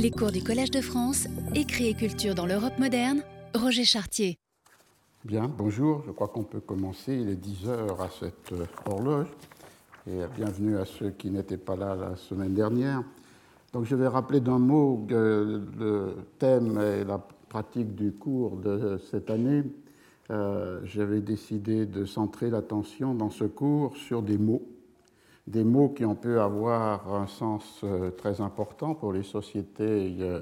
Les cours du Collège de France, écrit et culture dans l'Europe moderne, Roger Chartier. Bien, bonjour, je crois qu'on peut commencer. Il est 10 heures à cette euh, horloge. Et bienvenue à ceux qui n'étaient pas là la semaine dernière. Donc je vais rappeler d'un mot le thème et la pratique du cours de cette année. Euh, j'avais décidé de centrer l'attention dans ce cours sur des mots des mots qui ont pu avoir un sens euh, très important pour les sociétés euh,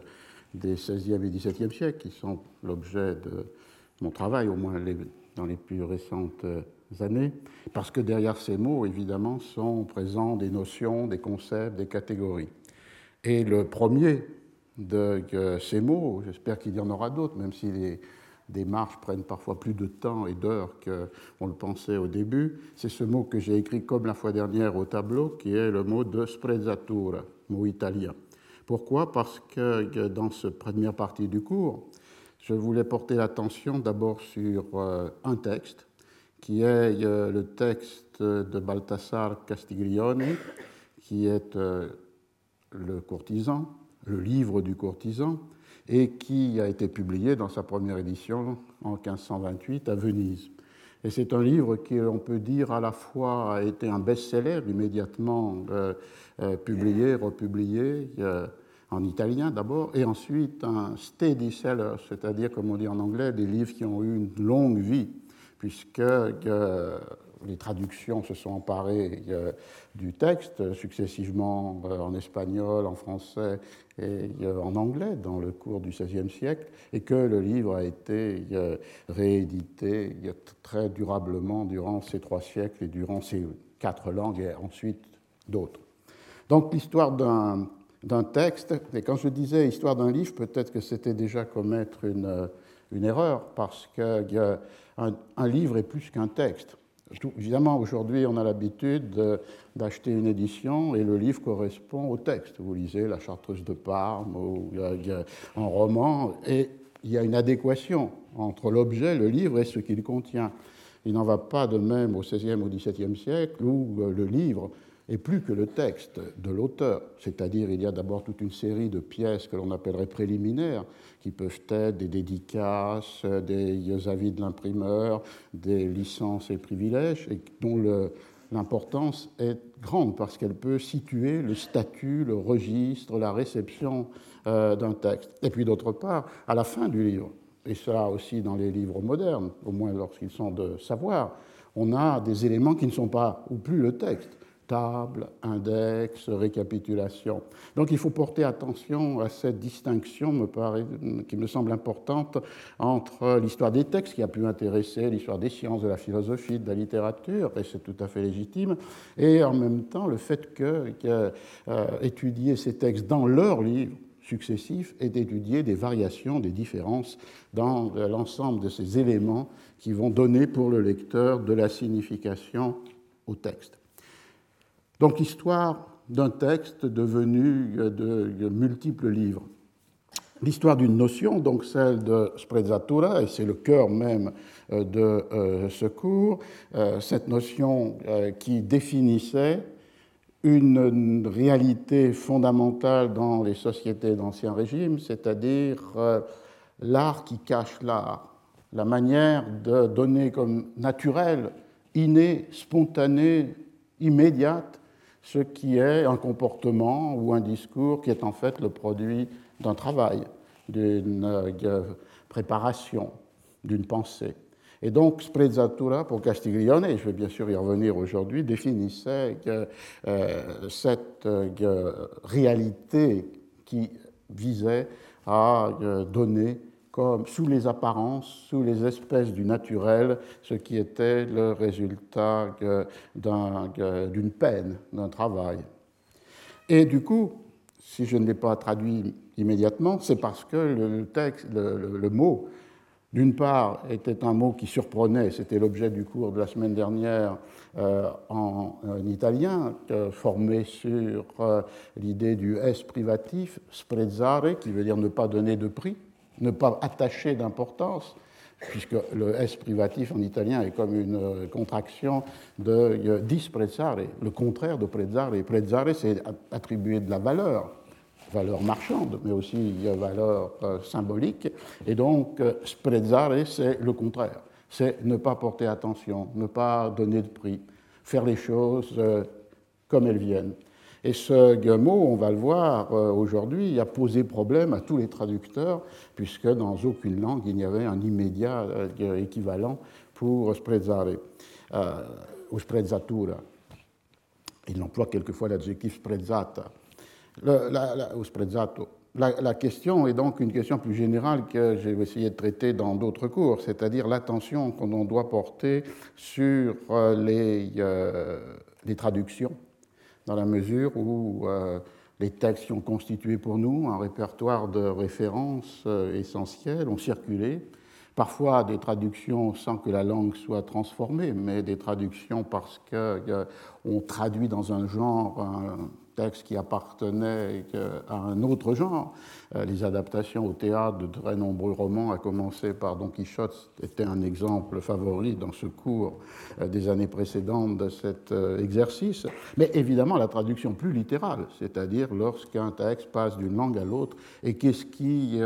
des XVIe et XVIIe siècles, qui sont l'objet de mon travail, au moins dans les plus récentes euh, années, parce que derrière ces mots, évidemment, sont présents des notions, des concepts, des catégories. Et le premier de ces mots, j'espère qu'il y en aura d'autres, même si les démarches prennent parfois plus de temps et d'heures qu'on le pensait au début. C'est ce mot que j'ai écrit comme la fois dernière au tableau, qui est le mot de sprezzatura, mot italien. Pourquoi? Parce que dans cette première partie du cours, je voulais porter l'attention d'abord sur euh, un texte, qui est euh, le texte de Baltasar Castiglione, qui est euh, le courtisan, le livre du courtisan, et qui a été publié dans sa première édition en 1528 à Venise. Et c'est un livre qui, on peut dire, à la fois a été un best-seller immédiatement euh, euh, publié, republié, euh, en italien d'abord, et ensuite un steady seller, c'est-à-dire, comme on dit en anglais, des livres qui ont eu une longue vie, puisque les traductions se sont emparées euh, du texte successivement euh, en espagnol, en français et euh, en anglais dans le cours du XVIe siècle, et que le livre a été réédité très durablement durant ces trois siècles et durant ces quatre langues et ensuite d'autres. Donc l'histoire d'un texte, et quand je disais histoire d'un livre, peut-être que c'était déjà commettre une, erreur, parce qu'un un livre est plus qu'un texte. Évidemment, aujourd'hui, on a l'habitude d'acheter une édition et le livre correspond au texte. Vous lisez La Chartreuse de Parme ou un roman et il y a une adéquation entre l'objet, le livre et ce qu'il contient. Il n'en va pas de même au XVIe ou XVIIe siècle où le livre et plus que le texte de l'auteur. C'est-à-dire, il y a d'abord toute une série de pièces que l'on appellerait préliminaires, qui peuvent être des dédicaces, des avis de l'imprimeur, des licences et privilèges, et dont l'importance est grande parce qu'elle peut situer le statut, le registre, la réception euh, d'un texte. Et puis d'autre part, à la fin du livre, et cela aussi dans les livres modernes, au moins lorsqu'ils sont de savoir, on a des éléments qui ne sont pas ou plus le texte, table, index, récapitulation. Donc il faut porter attention à cette distinction qui me semble importante entre l'histoire des textes qui a pu intéresser l'histoire des sciences, de la philosophie, de la littérature, et c'est tout à fait légitime, et en même temps le fait que, euh, étudier ces textes dans leurs livres successifs est d'étudier des variations, des différences dans l'ensemble de ces éléments qui vont donner pour le lecteur de la signification au texte. Donc l'histoire d'un texte devenu de, multiples livres. L'histoire d'une notion, donc celle de sprezzatura, et c'est le cœur même euh, de euh, ce cours, euh, cette notion qui définissait une réalité fondamentale dans les sociétés d'Ancien Régime, c'est-à-dire l'art qui cache l'art, la manière de donner comme naturel, inné, spontané, immédiate, ce qui est un comportement ou un discours qui est en fait le produit d'un travail, d'une euh, préparation, d'une pensée. Et donc, sprezzatura pour Castiglione, et je vais bien sûr y revenir aujourd'hui, définissait euh, cette euh, réalité qui visait à donner comme sous les apparences, sous les espèces du naturel, ce qui était le résultat d'une peine, d'un travail. Et du coup, si je ne l'ai pas traduit immédiatement, c'est parce que le mot, d'une part, était un mot qui surprenait, c'était l'objet du cours de la semaine dernière euh, en, italien, formé sur euh, l'idée du S privatif, sprezzare, qui veut dire ne pas donner de prix ne pas attacher d'importance, puisque le S privatif en italien est comme une euh, contraction de euh, disprezzare, le contraire de prezzare. Prezzare, c'est attribuer de la valeur, valeur marchande, mais aussi valeur symbolique. Et donc, sprezzare, c'est le contraire. C'est ne pas porter attention, ne pas donner de prix, faire les choses comme elles viennent. Et ce mot, on va le voir euh, aujourd'hui, a posé problème à tous les traducteurs, puisque dans aucune langue il n'y avait un immédiat euh, équivalent pour sprezzare euh, ou sprezzatura. Il emploie quelquefois l'adjectif sprezzata ou sprezzato. La, la, question est donc une question plus générale que j'ai essayé de traiter dans d'autres cours, c'est-à-dire l'attention qu'on doit porter sur les, les traductions dans la mesure où euh, les textes qui ont constitué pour nous un répertoire de références euh, essentielles ont circulé, parfois des traductions sans que la langue soit transformée, mais des traductions parce qu'on euh, traduit dans un genre texte qui appartenait à un autre genre. Euh, les adaptations au théâtre de très nombreux romans, à commencer par Don Quichotte, était un exemple favori dans ce cours euh, des années précédentes de cet euh, exercice. Mais évidemment, la traduction plus littérale, c'est-à-dire lorsqu'un texte passe d'une langue à l'autre, et qu'est-ce qui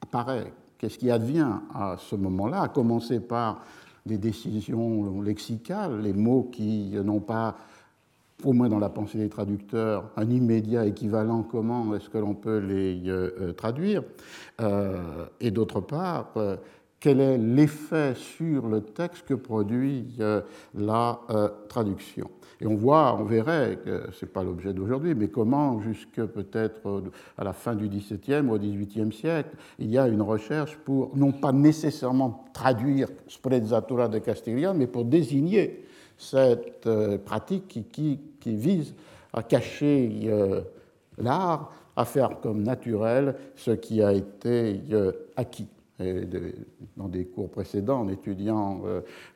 apparaît, qu'est-ce qui advient à ce moment-là, à commencer par des décisions lexicales, les mots qui n'ont pas au moins dans la pensée des traducteurs, un immédiat équivalent, comment est-ce que l'on peut les euh, euh, traduire euh, Et d'autre part, quel est l'effet sur le texte que produit la traduction. Et on voit, on verrait, ce n'est pas l'objet d'aujourd'hui, mais comment, jusque peut-être à la fin du XVIIe ou au XVIIIe siècle, il y a une recherche pour, non pas nécessairement traduire sprezzatura de Castiglione, mais pour désigner cette euh, pratique qui, vise à cacher euh, l'art, à faire comme naturel ce qui a été euh, acquis. dans des cours précédents, en étudiant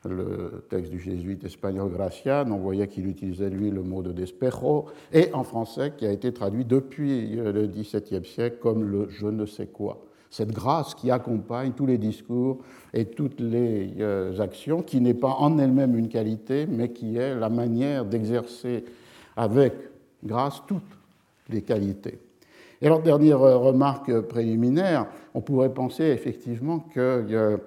le texte du jésuite espagnol Gracian, on voyait qu'il utilisait lui le mot de despejo, et en français qui a été traduit depuis le XVIIe siècle comme le je ne sais quoi cette grâce qui accompagne tous les discours et toutes les euh, actions, qui n'est pas en elle-même une qualité, mais qui est la manière d'exercer avec grâce toutes les qualités. Et alors, dernière remarque préliminaire, on pourrait penser effectivement que euh,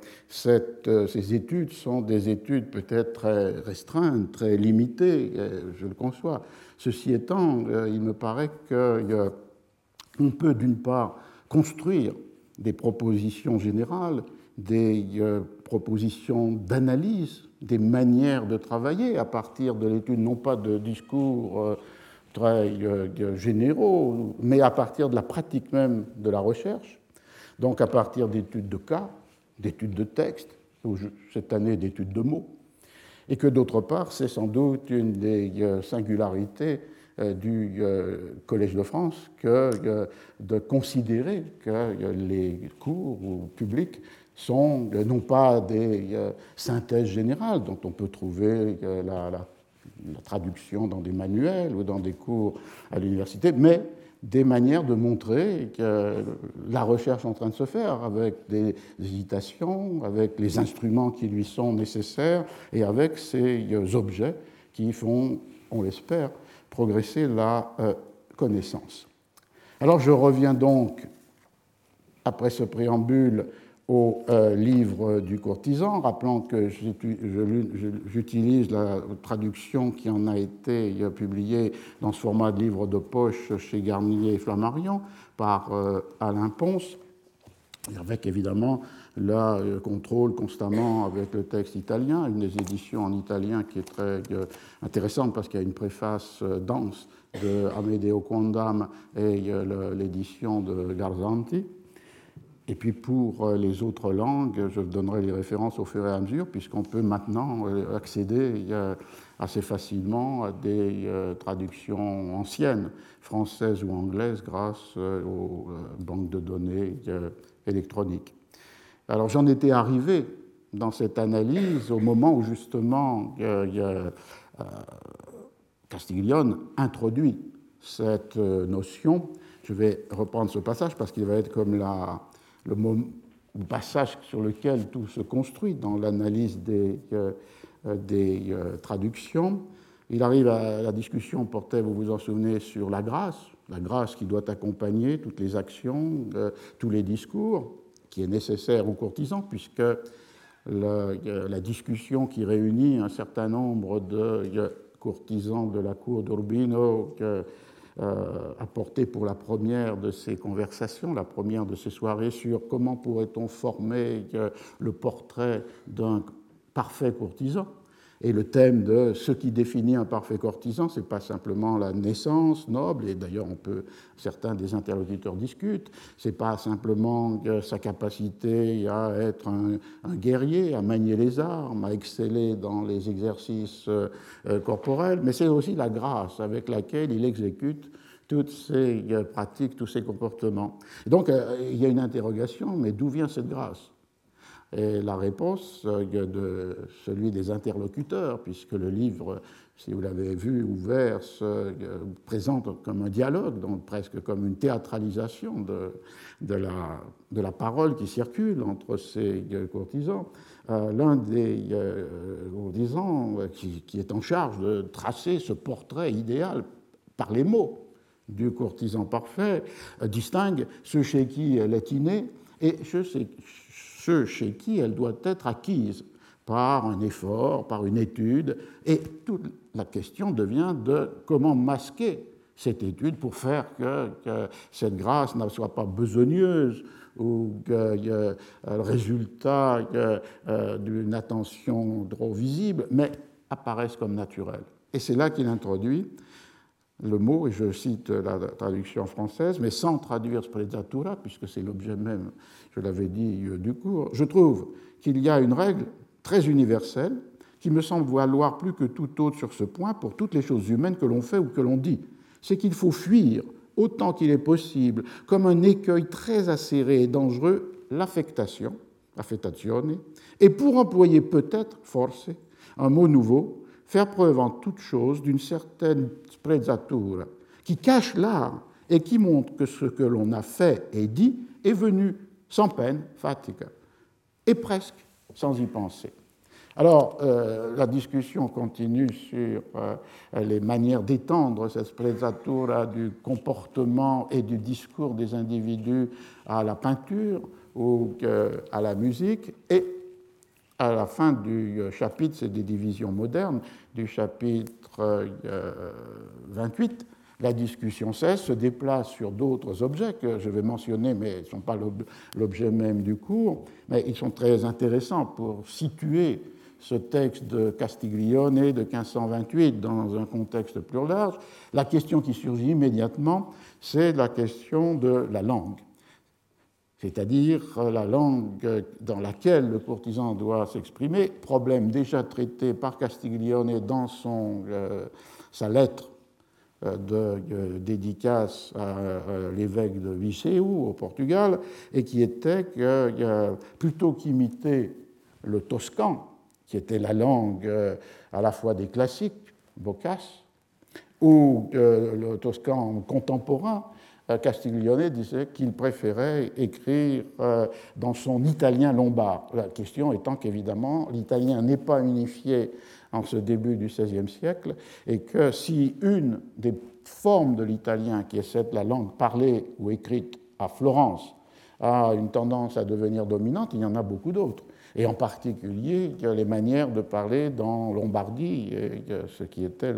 euh, ces études sont des études peut-être très restreintes, très limitées, je le conçois. Ceci étant, il me paraît qu'on peut d'une part construire des propositions générales, des euh, propositions d'analyse, des manières de travailler à partir de l'étude, non pas de discours euh, très euh, généraux, mais à partir de la pratique même de la recherche, donc à partir d'études de cas, d'études de texte, cette année d'études de mots, et que d'autre part, c'est sans doute une des singularités du euh, Collège de France que euh, de considérer que les cours publics sont non pas des synthèses générales dont on peut trouver la, la, traduction dans des manuels ou dans des cours à l'université, mais des manières de montrer que la recherche est en train de se faire avec des hésitations, avec les instruments qui lui sont nécessaires et avec ces objets qui font, on l'espère, progresser la euh, connaissance. Alors je reviens donc, après ce préambule, au euh, livre du courtisan, rappelant que j'utilise la traduction qui en a été euh, publiée dans ce format de livre de poche chez Garnier et Flammarion par Alain Ponce, avec évidemment le contrôle constamment avec le texte italien, une des éditions en italien qui est très euh, intéressante parce qu'il y a une préface euh, dense de Amedeo Quondam et euh, l'édition de Garzanti. Et puis pour les autres langues, je donnerai les références au fur et à mesure, puisqu'on peut maintenant accéder assez facilement à des traductions anciennes, françaises ou anglaises, grâce aux banques de données électroniques. Alors j'en étais arrivé dans cette analyse au moment où justement euh, Castiglione introduit cette euh, notion. Je vais reprendre ce passage parce qu'il va être comme le, passage sur lequel tout se construit dans l'analyse des, euh, traductions. Il arrive à la discussion portait, vous vous en souvenez, sur la grâce, la grâce qui doit accompagner toutes les actions, tous les discours, qui est nécessaire aux courtisans, puisque la, discussion qui réunit un certain nombre de courtisans de la cour d'Urbino euh, a porté pour la première de ces conversations, la première de ces soirées sur comment pourrait-on former le portrait d'un parfait courtisan. Et le thème de ce qui définit un parfait courtisan, ce n'est pas simplement la naissance noble, et d'ailleurs on peut, certains des interlocuteurs discutent, ce n'est pas simplement sa capacité à être un, guerrier, à manier les armes, à exceller dans les exercices euh, corporels, mais c'est aussi la grâce avec laquelle il exécute toutes ces euh, pratiques, tous ces comportements. donc euh, il y a une interrogation, mais d'où vient cette grâce? Et la réponse euh, de celui des interlocuteurs, puisque le livre, si vous l'avez vu, ouvert, se euh, présente comme un dialogue, donc presque comme une théâtralisation de, la, parole qui circule entre ces courtisans. Euh, l'un des courtisans qui, qui, est en charge de tracer ce portrait idéal par les mots du courtisan parfait distingue ceux chez qui elle est innée et ceux ceux chez qui elle doit être acquise par un effort, par une étude, et toute la question devient de comment masquer cette étude pour faire que, cette grâce ne soit pas besogneuse ou que euh, le résultat euh, d'une attention trop visible, mais apparaisse comme naturel. Et c'est là qu'il introduit le mot, et je cite la traduction française, mais sans traduire sprezzatura, puisque c'est l'objet même je l'avais dit euh, du cours, je trouve qu'il y a une règle très universelle qui me semble valoir plus que tout autre sur ce point pour toutes les choses humaines que l'on fait ou que l'on dit. C'est qu'il faut fuir autant qu'il est possible, comme un écueil très acéré et dangereux, l'affectation, affettazione, et pour employer peut-être, force, un mot nouveau, faire preuve en toute chose d'une certaine sprezzatura, qui cache l'art et qui montre que ce que l'on a fait et dit est venu sans peine, fatigue, et presque sans y penser. Alors, euh, la discussion continue sur euh, les manières d'étendre cette sprezzatura du comportement et du discours des individus à la peinture ou à la musique. Et à la fin du chapitre, c'est des divisions modernes, du chapitre 28, la discussion cesse, se déplace sur d'autres objets que je vais mentionner, mais ils ne sont pas l'objet même du cours, mais ils sont très intéressants pour situer ce texte de Castiglione de 1528 dans un contexte plus large. La question qui surgit immédiatement, c'est la question de la langue, c'est-à-dire la langue dans laquelle le courtisan doit s'exprimer, problème déjà traité par Castiglione dans son, euh, sa lettre euh, de dédicace à l'évêque de Viseu au Portugal, et qui était que plutôt qu'imiter le toscan, qui était la langue euh, à la fois des classiques, Boccace, ou le toscan contemporain, euh, Castiglione disait qu'il préférait écrire dans son italien lombard. La question étant qu'évidemment, l'italien n'est pas unifié en ce début du XVIe siècle, et que si une des formes de l'italien, qui est cette la langue parlée ou écrite à Florence, a une tendance à devenir dominante, il y en a beaucoup d'autres. Et en particulier les manières de parler dans Lombardie, ce qui était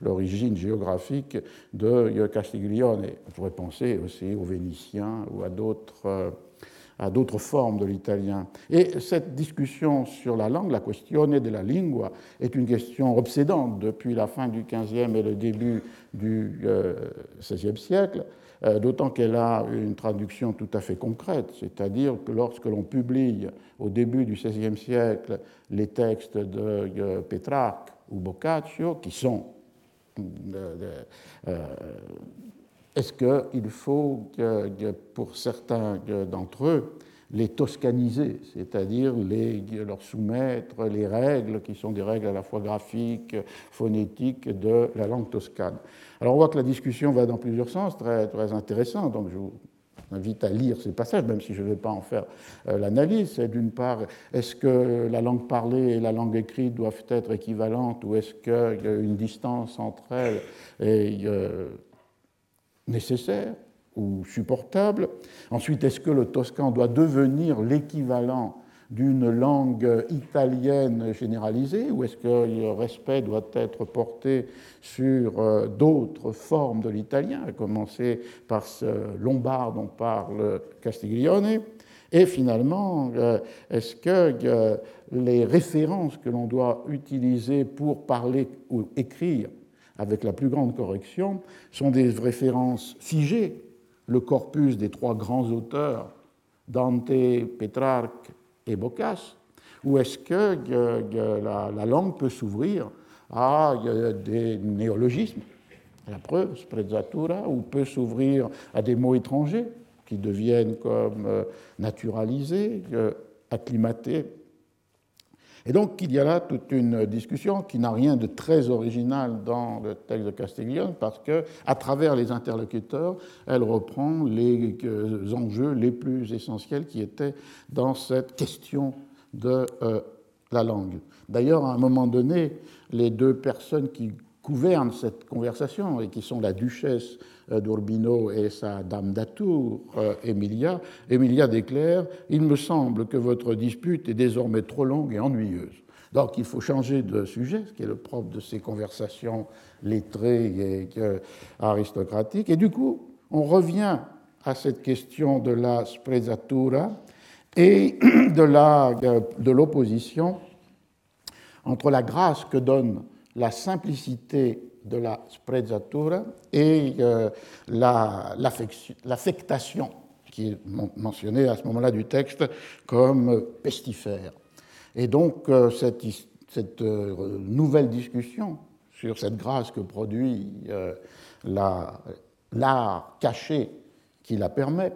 l'origine géographique de Castiglione. On pourrait penser aussi aux Vénitiens ou à d'autres euh, formes de l'italien. Et cette discussion sur la langue, la questione de la lingua, est une question obsédante depuis la fin du XVe et le début du XVIe euh, siècle, d'autant qu'elle a une traduction tout à fait concrète, c'est-à-dire que lorsque l'on publie au début du XVIe siècle les textes de euh, Petrarque ou Boccaccio, qui sont est-ce qu'il faut, que, pour certains d'entre eux, les toscaniser, c'est-à-dire leur soumettre les règles qui sont des règles à la fois graphiques, phonétiques de la langue toscane. Alors on voit que la discussion va dans plusieurs sens, très, très intéressant, donc je vous invite à lire ces passages, même si je ne vais pas en faire euh, l'analyse. C'est d'une part, est-ce que la langue parlée et la langue écrite doivent être équivalentes ou est-ce qu'il y a une distance entre elles et, euh, nécessaire? Ou supportable. Ensuite, est-ce que le toscan doit devenir l'équivalent d'une langue italienne généralisée ou est-ce que le respect doit être porté sur euh, d'autres formes de l'italien, à commencer par ce lombard dont parle Castiglione? Et finalement, euh, est-ce que euh, les références que l'on doit utiliser pour parler ou écrire avec la plus grande correction sont des références figées, le corpus des trois grands auteurs, Dante, Pétrarque et Boccace, ou est-ce que la, langue peut s'ouvrir à des néologismes La preuve, sprezzatura, ou peut s'ouvrir à des mots étrangers qui deviennent comme euh, naturalisés, euh, acclimatés? Et donc il y a là toute une discussion qui n'a rien de très original dans le texte de Castiglione parce que, à travers les interlocuteurs, elle reprend les euh, enjeux les plus essentiels qui étaient dans cette question de euh, la langue. D'ailleurs, à un moment donné, les deux personnes qui gouvernent cette conversation et qui sont la duchesse euh, d'Urbino et sa dame d'Atour, euh, Emilia, Emilia déclare Il me semble que votre dispute est désormais trop longue et ennuyeuse. Donc il faut changer de sujet, ce qui est le propre de ces conversations lettrées et euh, aristocratiques. Et du coup, on revient à cette question de la sprezzatura et de l'opposition entre la grâce que donne la simplicité de la sprezzatura et euh, l'affectation qui est mentionnée à ce moment-là du texte comme pestifère. Et donc euh, cette, cette euh, nouvelle discussion sur cette grâce que produit l'art caché qui la permet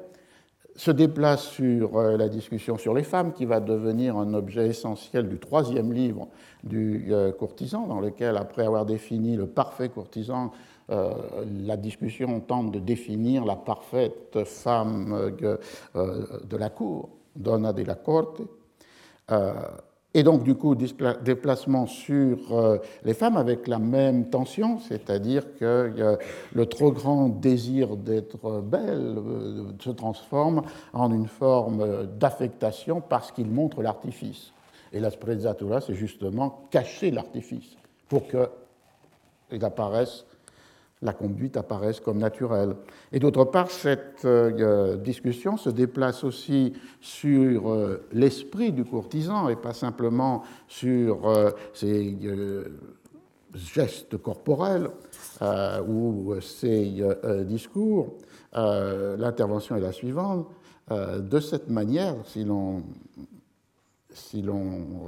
se déplace sur euh, la discussion sur les femmes, qui va devenir un objet essentiel du troisième livre du euh, courtisan, dans lequel, après avoir défini le parfait courtisan, euh, la discussion tente de définir la parfaite femme de la cour, donna la corte. Et donc, du coup, déplacement sur euh, les femmes avec la même tension, c'est-à-dire que le trop grand désir d'être belle euh, se transforme en une forme d'affectation parce qu'il montre l'artifice. Et la sprezzatura, c'est justement cacher l'artifice pour qu'il apparaisse la conduite apparaisse comme naturelle. Et d'autre part, cette euh, discussion se déplace aussi sur euh, l'esprit du courtisan et pas simplement sur euh, ses gestes corporels ou ses discours. L'intervention est la suivante. de cette manière, si l'on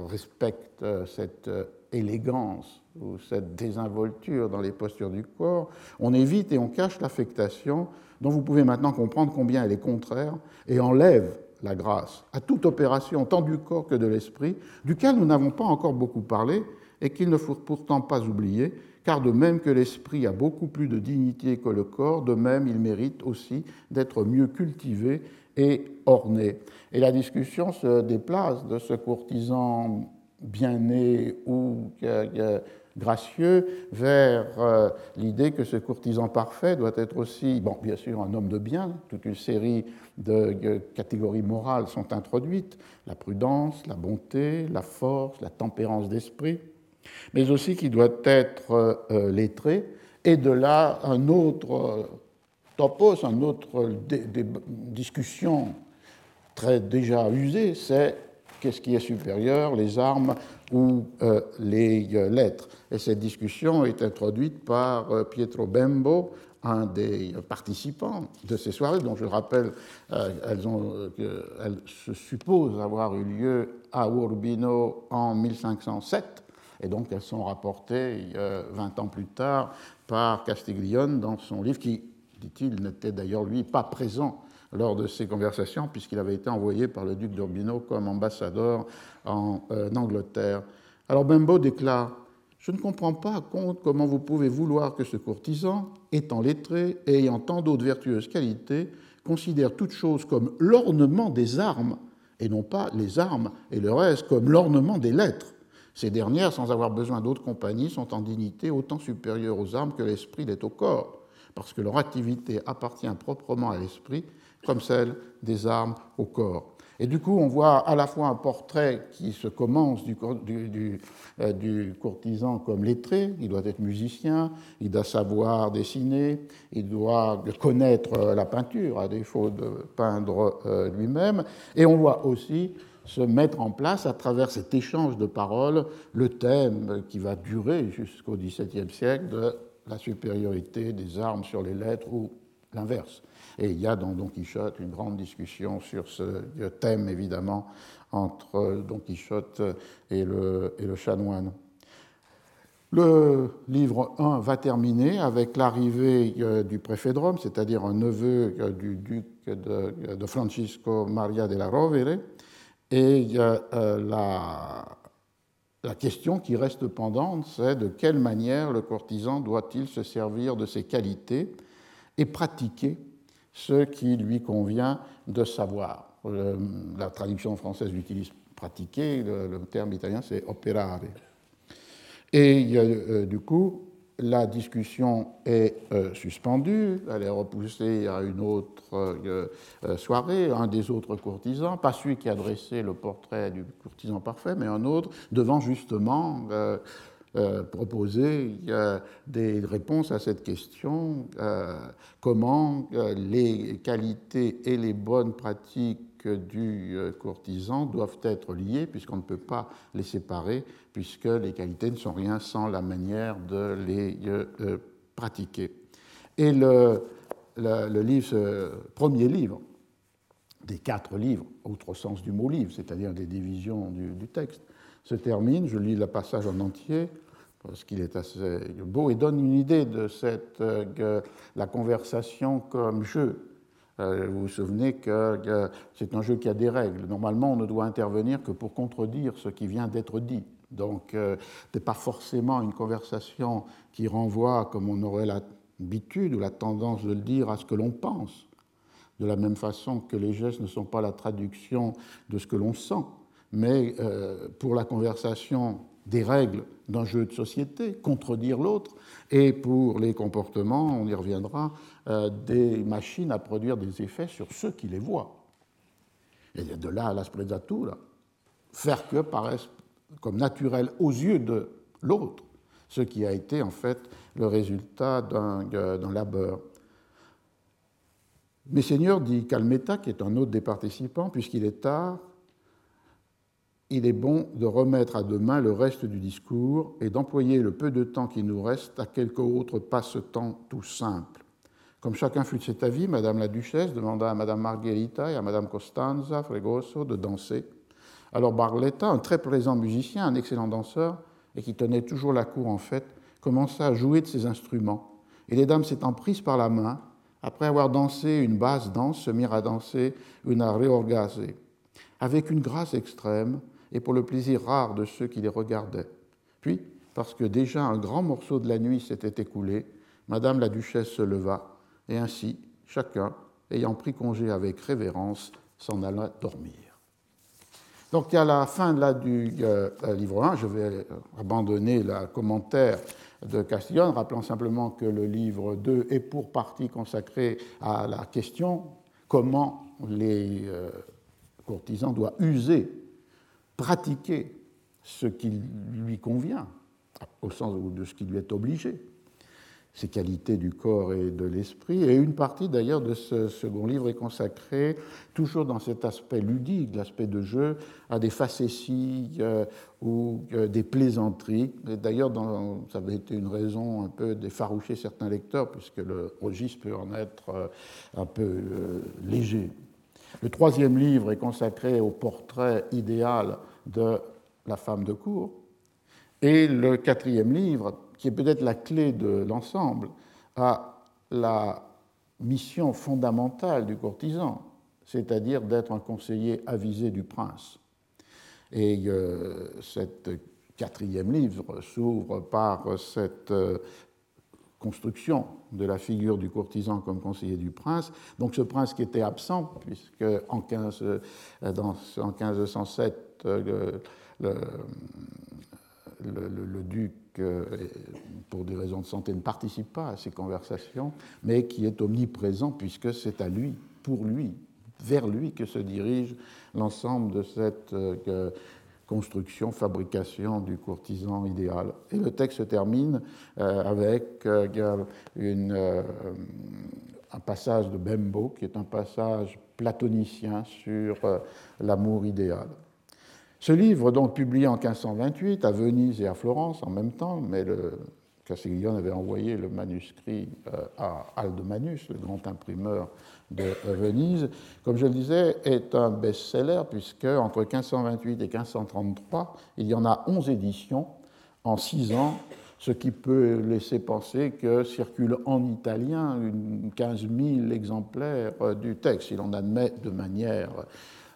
respecte cette élégance ou cette désinvolture dans les postures du corps, on évite et on cache l'affectation dont vous pouvez maintenant comprendre combien elle est contraire et enlève la grâce à toute opération tant du corps que de l'esprit, duquel nous n'avons pas encore beaucoup parlé et qu'il ne faut pourtant pas oublier, car de même que l'esprit a beaucoup plus de dignité que le corps, de même il mérite aussi d'être mieux cultivé et orné. Et la discussion se déplace de ce courtisan bien né ou gracieux vers euh, l'idée que ce courtisan parfait doit être aussi, bon, bien sûr, un homme de bien. Toute une série de catégories morales sont introduites la prudence, la bonté, la force, la tempérance d'esprit, mais aussi qui doit être euh, lettré. Et de là, un autre euh, topos, un autre discussion très déjà usée, c'est qu'est-ce qui est supérieur, les armes ou euh, les euh, lettres? Et cette discussion est introduite par euh, Pietro Bembo, un des participants de ces soirées, dont je rappelle elles, ont, elles se supposent avoir eu lieu à Urbino en 1507, et donc elles sont rapportées 20 ans plus tard par Castiglione dans son livre qui, dit-il, n'était d'ailleurs lui pas présent lors de ces conversations, puisqu'il avait été envoyé par le duc d'Urbino comme ambassadeur en euh, Angleterre. Alors Bembo déclare Je ne comprends pas, comment vous pouvez vouloir que ce courtisan, étant lettré et ayant tant d'autres vertueuses qualités, considère toute chose comme l'ornement des armes, et non pas les armes et le reste comme l'ornement des lettres. Ces dernières, sans avoir besoin d'autres compagnies, sont en dignité autant supérieure aux armes que l'esprit l'est au corps. parce que leur activité appartient proprement à l'esprit, comme celle des armes au corps. Et du coup, on voit à la fois un portrait qui se commence du, euh, courtisan comme lettré, il doit être musicien, il doit savoir dessiner, il doit connaître la peinture, à défaut de peindre euh, lui-même. Et on voit aussi se mettre en place à travers cet échange de paroles le thème qui va durer jusqu'au XVIIe siècle de la supériorité des armes sur les lettres ou l'inverse. Et il y a dans Don Quichotte une grande discussion sur ce thème, évidemment, entre Don Quichotte et le, et le chanoine. Le livre 1 va terminer avec l'arrivée euh, du préfet de Rome, c'est-à-dire un neveu euh, du duc de, de Francisco Maria la Rovere, et euh, la, la question qui reste pendante, c'est de quelle manière le courtisan doit-il se servir de ses qualités et pratiquer ce qui lui convient de savoir. Euh, la traduction française utilise pratiquer, le, terme italien c'est operare. Et euh, du coup, la discussion est euh, suspendue, elle est repoussée à une autre soirée. Un des autres courtisans, pas celui qui a dressé le portrait du courtisan parfait, mais un autre, devant justement euh, proposer des réponses à cette question, euh, comment euh, les qualités et les bonnes pratiques du courtisan doivent être liées, puisqu'on ne peut pas les séparer, puisque les qualités ne sont rien sans la manière de les pratiquer. Et le, premier livre, des quatre livres, autre sens du mot livre, c'est-à-dire des divisions du, texte, se termine, je lis le passage en entier, parce qu'il est assez beau et donne une idée de cette, euh, la conversation comme jeu. Euh, vous vous souvenez que, c'est un jeu qui a des règles. Normalement, on ne doit intervenir que pour contredire ce qui vient d'être dit. Donc, euh, ce n'est pas forcément une conversation qui renvoie, comme on aurait l'habitude ou la tendance de le dire, à ce que l'on pense. De la même façon que les gestes ne sont pas la traduction de ce que l'on sent. Mais pour la conversation des règles d'un jeu de société, contredire l'autre, et pour les comportements, on y reviendra, euh, des machines à produire des effets sur ceux qui les voient. Et de là à la là, faire que paraisse comme naturel aux yeux de l'autre, ce qui a été en fait le résultat d'un euh, labeur. Messeigneurs, dit Calmetta, qui est un autre des participants, puisqu'il est tard, il est bon de remettre à demain le reste du discours et d'employer le peu de temps qui nous reste à quelque autre passe-temps tout simple. Comme chacun fut de cet avis, Madame la Duchesse demanda à Madame Margherita et à Madame Costanza Fregoso de danser. Alors Barletta, un très présent musicien, un excellent danseur, et qui tenait toujours la cour en fête, commença à jouer de ses instruments. Et les dames s'étant prises par la main, après avoir dansé une basse danse, se mirent à danser une reorgase, avec une grâce extrême, et pour le plaisir rare de ceux qui les regardaient. Puis, parce que déjà un grand morceau de la nuit s'était écoulé, Madame la Duchesse se leva, et ainsi, chacun, ayant pris congé avec révérence, s'en alla dormir. Donc à la fin là, du euh, livre 1, je vais abandonner le commentaire de Castillon, rappelant simplement que le livre 2 est pour partie consacré à la question comment les euh, courtisans doivent user pratiquer ce qui lui convient, au sens de ce qui lui est obligé, ses qualités du corps et de l'esprit. Et une partie d'ailleurs de ce second livre est consacrée, toujours dans cet aspect ludique, l'aspect de jeu, à des facéties euh, ou euh, des plaisanteries. Et d'ailleurs, ça avait été une raison un peu d'effaroucher certains lecteurs, puisque le registre peut en être euh, un peu léger. Le troisième livre est consacré au portrait idéal de la femme de cour. Et le quatrième livre, qui est peut-être la clé de l'ensemble, a la mission fondamentale du courtisan, c'est-à-dire d'être un conseiller avisé du prince. Et euh, cet quatrième livre s'ouvre par cette euh, construction de la figure du courtisan comme conseiller du prince. Donc ce prince qui était absent, puisque en, 15, euh, 1507, euh, le, duc, pour des raisons de santé, ne participe pas à ces conversations, mais qui est omniprésent puisque c'est à lui, pour lui, vers lui que se dirige l'ensemble de cette construction, fabrication du courtisan idéal. Et le texte se termine avec une, un passage de Bembo, qui est un passage platonicien sur l'amour idéal. Ce livre, donc publié en 1528 à Venise et à Florence en même temps, mais le Castiglione avait envoyé le manuscrit euh, à Aldemanus, le grand imprimeur de Venise, comme je le disais, est un best-seller puisque entre 1528 et 1533, il y en a 11 éditions en 6 ans, ce qui peut laisser penser que circule en italien une 15 000 exemplaires euh, du texte, si l'on admet de manière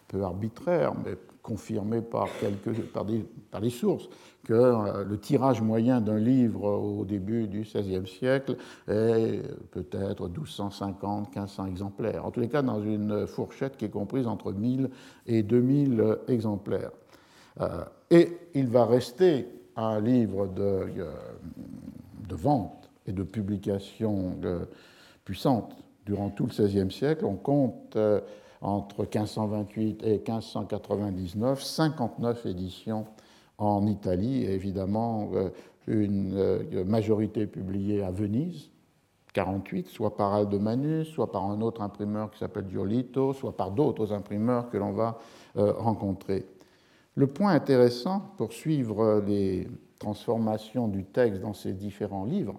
peu arbitraire, mais confirmé par, quelques, par, des, par des sources que euh, le tirage moyen d'un livre au début du XVIe siècle est peut-être 1250, 1500 exemplaires. En tous les cas, dans une fourchette qui est comprise entre 1000 et 2000 exemplaires. Euh, et il va rester un livre de, euh, de vente et de publication puissante durant tout le XVIe siècle. On compte entre 1528 et 1599, 59 éditions en Italie évidemment euh, une euh, majorité publiée à Venise, 48, soit par Aldemanus, soit par un autre imprimeur qui s'appelle Giolito, soit par d'autres imprimeurs que l'on va euh, rencontrer. Le point intéressant pour suivre les transformations du texte dans ces différents livres,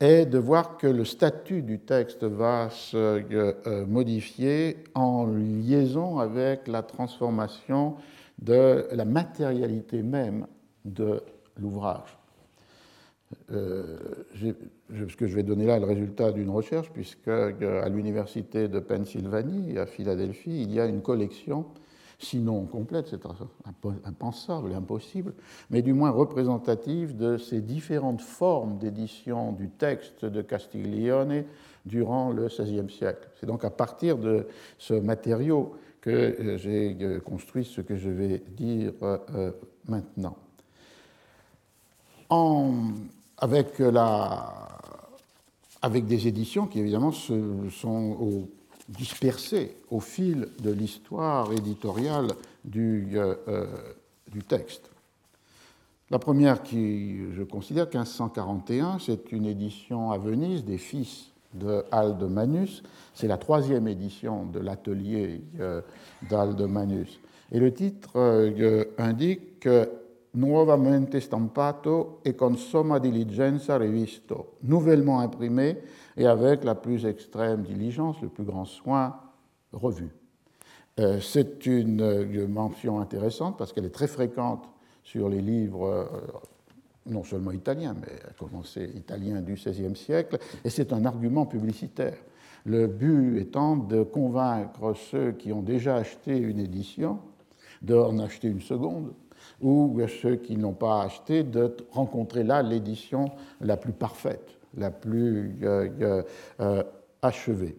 est de voir que le statut du texte va se modifier en liaison avec la transformation de la matérialité même de l'ouvrage. Euh, ce que je vais donner là est le résultat d'une recherche, puisque euh, à l'université de Pennsylvanie, à Philadelphie, il y a une collection sinon complète, c'est impensable et impossible, mais du moins représentative de ces différentes formes d'édition du texte de Castiglione durant le XVIe siècle. C'est donc à partir de ce matériau que euh, j'ai euh, construit ce que je vais dire euh, maintenant. avec, la, avec des éditions qui évidemment sont au dispersées au fil de l'histoire éditoriale du, du, texte. La première qui, je considère, 1541, c'est une édition à Venise des fils de Aldemanus. C'est la troisième édition de l'atelier euh, d'Aldemanus. Et le titre indique Nuovamente stampato e con somma diligenza rivisto, nouvellement imprimé et avec la plus extrême diligence, le plus grand soin, revu. Euh, c'est une euh, mention intéressante parce qu'elle est très fréquente sur les livres, euh, non seulement italiens, mais à commencer italien du XVIe siècle, et c'est un argument publicitaire. Le but étant de convaincre ceux qui ont déjà acheté une édition d'en acheter une seconde, ou ceux qui n'ont pas acheté de rencontrer là l'édition la plus parfaite la plus euh, euh, euh, achevée.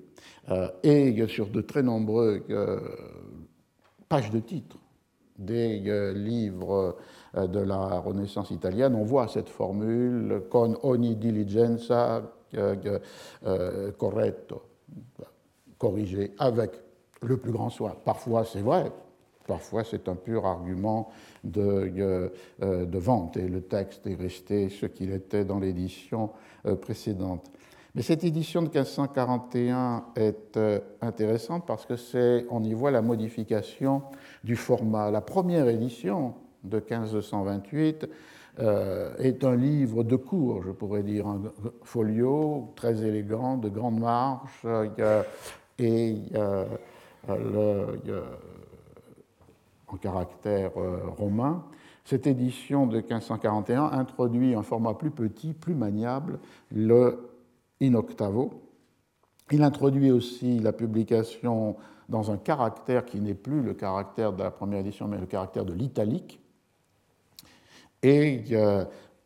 et sur de très nombreux pages de titres des livres de la Renaissance italienne, on voit cette formule con ogni diligenza corretto, corrigé avec le plus grand soin. Parfois c'est vrai, parfois c'est un pur argument de, de, vente et le texte est resté ce qu'il était dans l'édition euh, précédente. Mais cette édition de 1541 est euh, intéressante parce que c'est, on y voit la modification du format. La première édition de 1528 euh, est un livre de cours, je pourrais dire, un folio très élégant, de grande marche, et en caractère romain. Cette édition de 1541 introduit un format plus petit, plus maniable, le in octavo. Il introduit aussi la publication dans un caractère qui n'est plus le caractère de la première édition, mais le caractère de l'italique. Et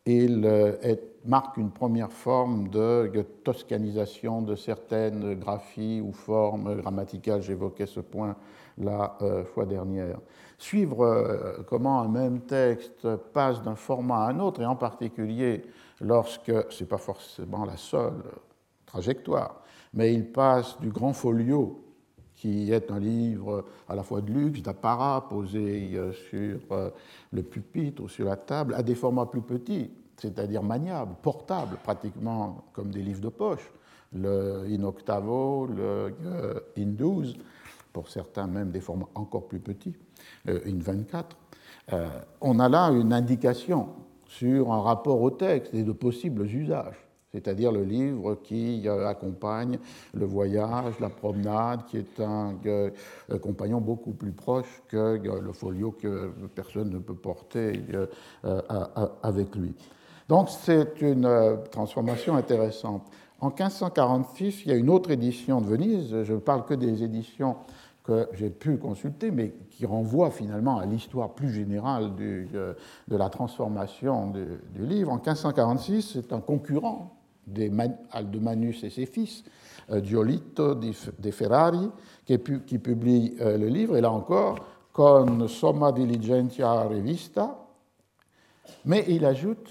il marque une première forme de toscanisation de certaines graphies ou formes grammaticales. J'évoquais ce point la fois dernière. Suivre comment un même texte passe d'un format à un autre, et en particulier lorsque, ce n'est pas forcément la seule trajectoire, mais il passe du grand folio, qui est un livre à la fois de luxe, d'apparat, posé euh, sur euh, le pupitre ou sur la table, à des formats plus petits, c'est-à-dire maniables, portables, pratiquement comme des livres de poche, le in octavo, le euh, in 12, pour certains même des formats encore plus petits, in 24. on a là une indication sur un rapport au texte et de possibles usages c'est-à-dire le livre qui euh, accompagne le voyage, la promenade, qui est un euh, compagnon beaucoup plus proche que euh, le folio que personne ne peut porter avec lui. Donc c'est une transformation intéressante. En 1546, il y a une autre édition de Venise, je ne parle que des éditions que j'ai pu consulter, mais qui renvoient finalement à l'histoire plus générale de la transformation du livre. En 1546, c'est un concurrent Aldemanus et ses fils, euh, Giolito de Ferrari, qui, publie euh, le livre, et là encore, con somma diligentia revista, mais il ajoute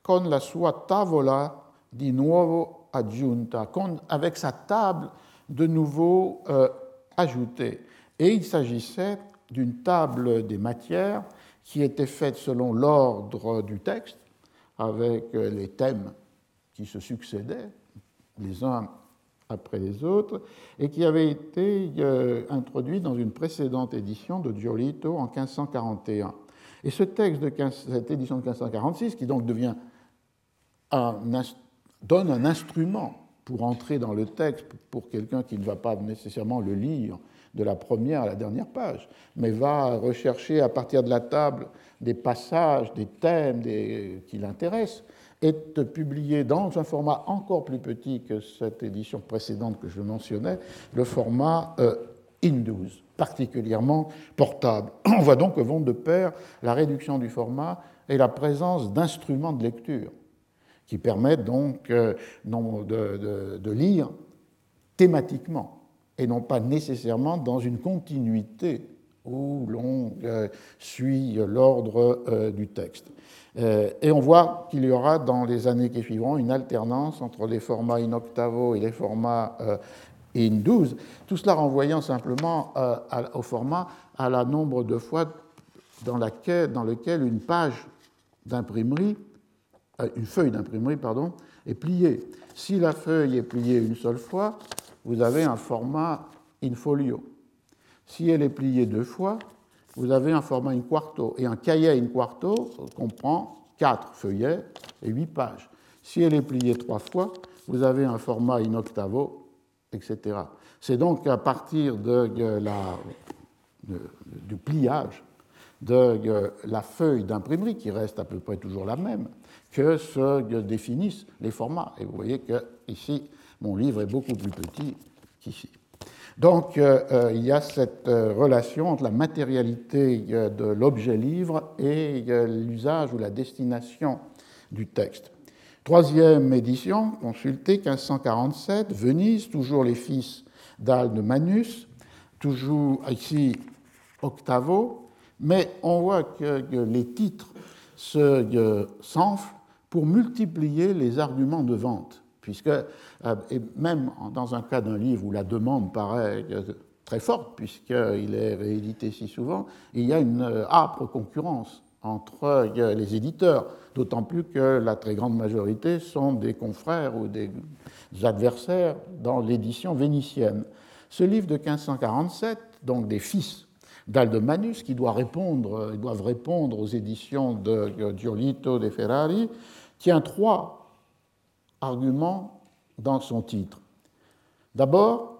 con la sua tavola di nuovo aggiunta, avec sa table de nouveau euh, ajoutée. Et il s'agissait d'une table des matières qui était faite selon l'ordre du texte, avec les thèmes qui se succédaient les uns après les autres et qui avait été euh, introduit dans une précédente édition de Giolito en 1541. Et ce texte de cette édition de 1546, qui donc devient donne un instrument pour entrer dans le texte pour quelqu'un qui ne va pas nécessairement le lire de la première à la dernière page, mais va rechercher à partir de la table des passages, des thèmes qui l'intéressent, est publié dans un format encore plus petit que cette édition précédente que je mentionnais, le format euh, IN12, particulièrement portable. On voit donc que vont de pair la réduction du format et la présence d'instruments de lecture qui permettent donc euh, de, lire thématiquement et non pas nécessairement dans une continuité où l'on euh, suit l'ordre du texte. Euh, et on voit qu'il y aura dans les années qui suivront une alternance entre les formats in octavo et les formats euh, in 12, tout cela renvoyant simplement euh, au format à la nombre de fois dans, laquelle, dans lequel une page d'imprimerie, une feuille d'imprimerie, pardon, est pliée. Si la feuille est pliée une seule fois, vous avez un format in folio. Si elle est pliée deux fois, vous avez un format in quarto. Et un cahier in quarto comprend quatre feuillets et huit pages. Si elle est pliée trois fois, vous avez un format in octavo, etc. C'est donc à partir de la, du pliage de la feuille d'imprimerie, qui reste à peu près toujours la même, que se définissent les formats. Et vous voyez que ici, mon livre est beaucoup plus petit qu'ici. Donc euh, euh, il y a cette euh, relation entre la matérialité de l'objet livre et l'usage ou la destination du texte. Troisième édition, consultée 1547, Venise, toujours les fils d'Al de Manus, toujours ici octavo, mais on voit que les titres se s'enflent pour multiplier les arguments de vente puisque, euh, même dans un cas d'un livre où la demande paraît euh, très forte, puisqu'il est réédité si souvent, il y a une euh, âpre concurrence entre les éditeurs, d'autant plus que la très grande majorité sont des confrères ou des adversaires dans l'édition vénitienne. Ce livre de 1547, donc des fils d'Aldemanus, qui doit répondre, doivent répondre aux éditions de Giolito de Ferrari, tient trois argument dans son titre. D'abord,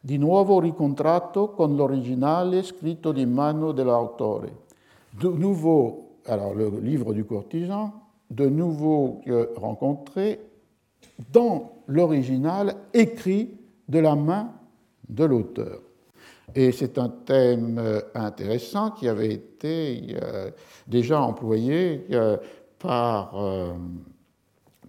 di nuovo ricontrato con l'originale scritto di mano dell'autore. De nouveau, alors le livre du courtisan, de nouveau rencontré dans l'original écrit de la main de l'auteur. Et c'est un thème euh, intéressant qui avait été euh, déjà employé euh,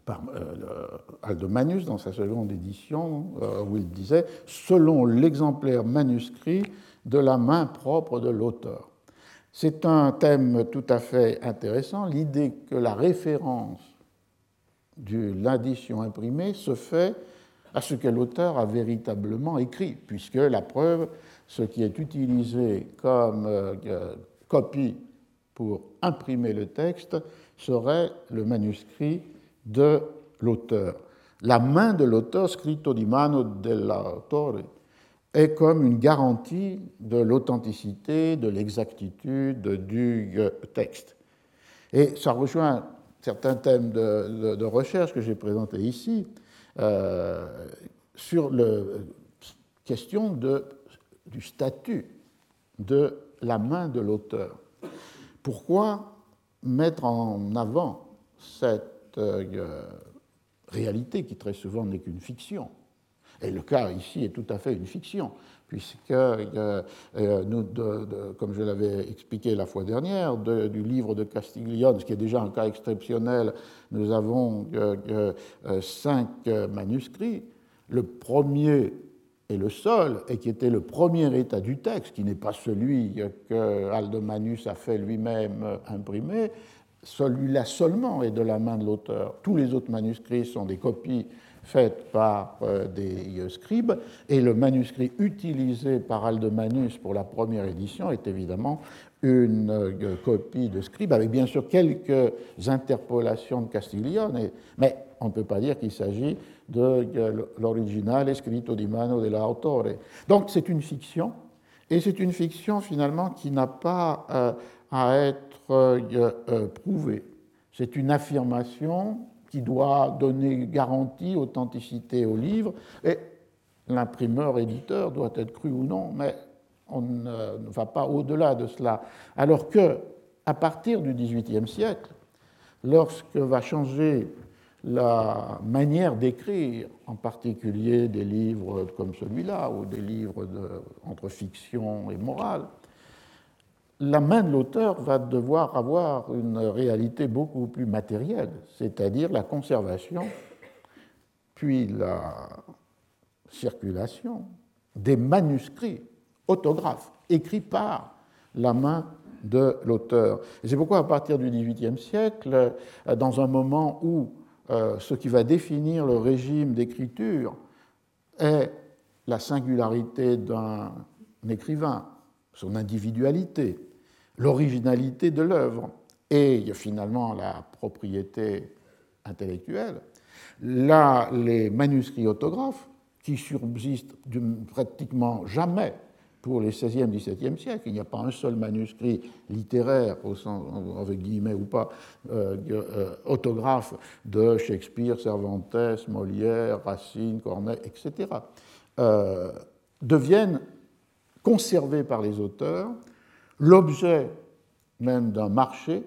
par, par Aldo dans sa seconde édition, où il disait selon l'exemplaire manuscrit de la main propre de l'auteur. C'est un thème tout à fait intéressant, l'idée que la référence de l'addition imprimée se fait à ce que l'auteur a véritablement écrit, puisque la preuve, ce qui est utilisé comme euh, copie pour imprimer le texte, serait le manuscrit de l'auteur. La main de l'auteur, scritto di mano dell'autore, est comme une garantie de l'authenticité, de l'exactitude du texte. Et ça rejoint certains thèmes de, recherche que j'ai présentés ici euh, sur la question du statut de la main de l'auteur. Pourquoi mettre en avant cette euh, réalité qui très souvent n'est qu'une fiction et le cas ici est tout à fait une fiction, puisque, euh, euh, nous, comme je l'avais expliqué la fois dernière, du livre de Castiglione, ce qui est déjà un cas exceptionnel, nous avons cinq manuscrits. Le premier est le seul, et qui était le premier état du texte, qui n'est pas celui que Aldomanus a fait lui-même imprimer, celui-là seulement est de la main de l'auteur. Tous les autres manuscrits sont des copies faite par euh, des euh, scribes, et le manuscrit utilisé par Aldemanus pour la première édition est évidemment une euh, copie de scribe, avec bien sûr quelques interpolations de Castiglione, mais on ne peut pas dire qu'il s'agit de l'original scritto di mano dell'autore. Donc c'est une fiction, et c'est une fiction finalement qui n'a pas à être prouvée. C'est une affirmation qui doit donner garantie, authenticité au livre, et l'imprimeur-éditeur doit être cru ou non, mais on ne va pas au-delà de cela. Alors que, à partir du XVIIIe siècle, lorsque va changer la manière d'écrire, en particulier des livres comme celui-là, ou des livres entre fiction et morale, la main de l'auteur va devoir avoir une réalité beaucoup plus matérielle, c'est-à-dire la conservation, puis la circulation des manuscrits autographes écrits par la main de l'auteur. c'est pourquoi à partir du XVIIIe siècle, dans un moment où euh, ce qui va définir le régime d'écriture est la singularité d'un écrivain, son individualité, l'originalité de l'œuvre et finalement la propriété intellectuelle, là, les manuscrits autographes, qui subsistent pratiquement jamais pour les 16e, 17e siècles, il n'y a pas un seul manuscrit littéraire, au guillemets ou pas, euh, euh, autographe de Shakespeare, Cervantes, Molière, Racine, Corneille, etc., euh, deviennent conservés par les auteurs l'objet même d'un marché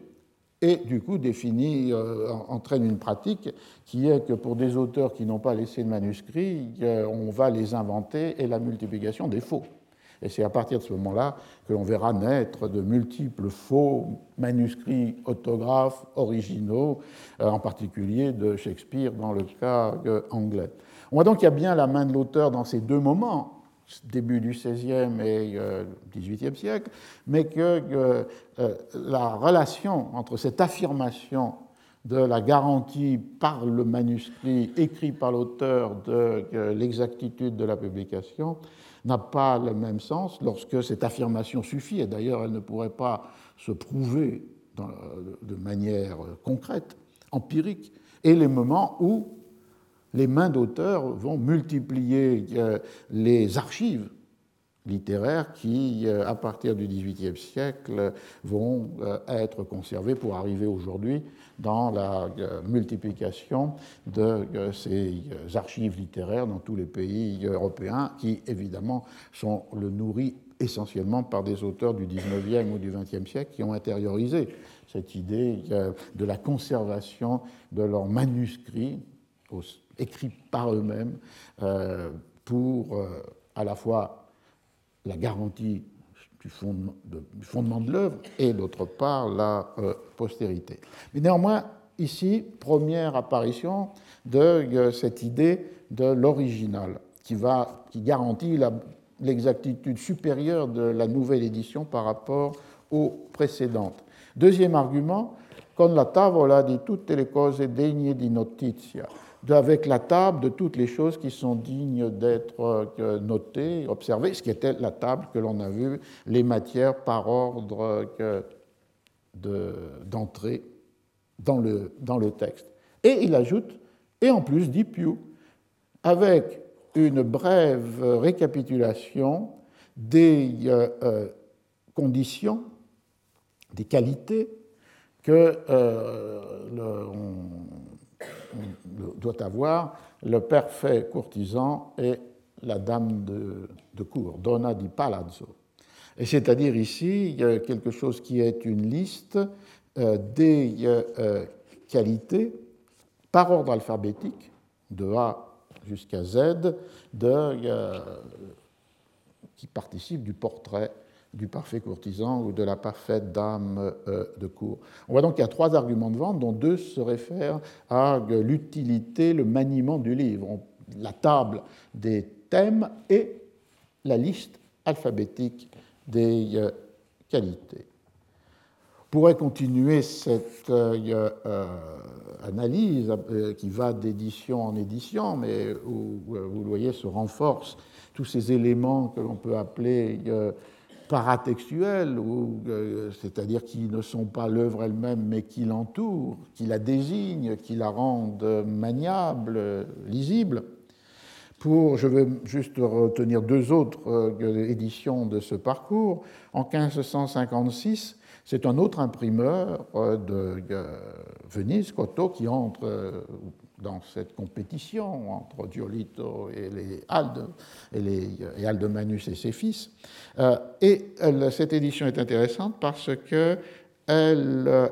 et du coup définit, euh, entraîne une pratique qui est que pour des auteurs qui n'ont pas laissé de manuscrit, euh, on va les inventer et la multiplication des faux. Et c'est à partir de ce moment-là que l'on verra naître de multiples faux manuscrits autographes originaux, euh, en particulier de Shakespeare dans le cas anglais. On voit donc qu'il y a bien la main de l'auteur dans ces deux moments, début du XVIe et XVIIIe euh, siècle, mais que euh, la relation entre cette affirmation de la garantie par le manuscrit écrit par l'auteur de l'exactitude de la publication n'a pas le même sens lorsque cette affirmation suffit, et d'ailleurs elle ne pourrait pas se prouver de manière concrète, empirique, et les moments où les mains d'auteurs vont multiplier euh, les archives littéraires qui, euh, à partir du XVIIIe siècle, vont euh, être conservées pour arriver aujourd'hui dans la multiplication de ces archives littéraires dans tous les pays européens qui, évidemment, sont le nourris essentiellement par des auteurs du XIXe ou du XXe siècle qui ont intériorisé cette idée de la conservation de leurs manuscrits écrits par eux-mêmes euh, pour euh, à la fois la garantie du fondement de, l'œuvre et d'autre part la postérité. Mais néanmoins, ici, première apparition de cette idée de l'original qui, qui garantit l'exactitude supérieure de la nouvelle édition par rapport aux précédentes. Deuxième argument, con la tavola di tutte le cose degne di notizia, avec la table de toutes les choses qui sont dignes d'être euh, notées, observées, ce qui était la table que l'on a vue, les matières par ordre d'entrée dans, le, dans le texte. Et il ajoute, et en plus, dit Pew, avec une brève récapitulation des euh, euh, conditions, des qualités que euh, doit avoir le parfait courtisan et la dame de, cour, donna di palazzo. Et c'est-à-dire ici quelque chose qui est une liste des qualités par ordre alphabétique, de A jusqu'à Z euh, qui participent du portrait du parfait courtisan ou de la parfaite dame euh, de cour. On voit donc qu'il y a trois arguments de vente, dont deux se réfèrent à l'utilité, le maniement du livre, la table des thèmes et la liste alphabétique des euh, qualités pourrait continuer cette euh, analyse qui va d'édition en édition, mais où, vous voyez, se renforcent tous ces éléments que l'on peut appeler paratextuels, c'est-à-dire qui ne sont pas l'œuvre elle-même, mais qui l'entourent, qui la désignent, qui la rendent maniable, lisible. Pour, je veux juste retenir deux autres éditions de ce parcours. En 1556, c'est un autre imprimeur euh, de Venise, Cotto, qui entre euh, dans cette compétition entre Giolito et les et, les, Aldemanus et ses fils. Euh, et cette édition est intéressante parce qu'elle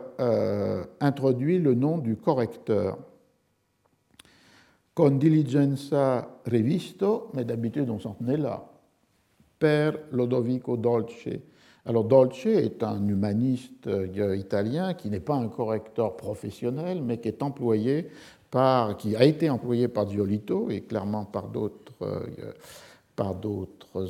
introduit le nom du correcteur. Con diligenza revisto, mais d'habitude on s'en tenait là, per Lodovico Dolce, alors Dolce est un humaniste euh, italien qui n'est pas un correcteur professionnel, mais qui est employé qui a été employé par Giolito et clairement par d'autres, euh,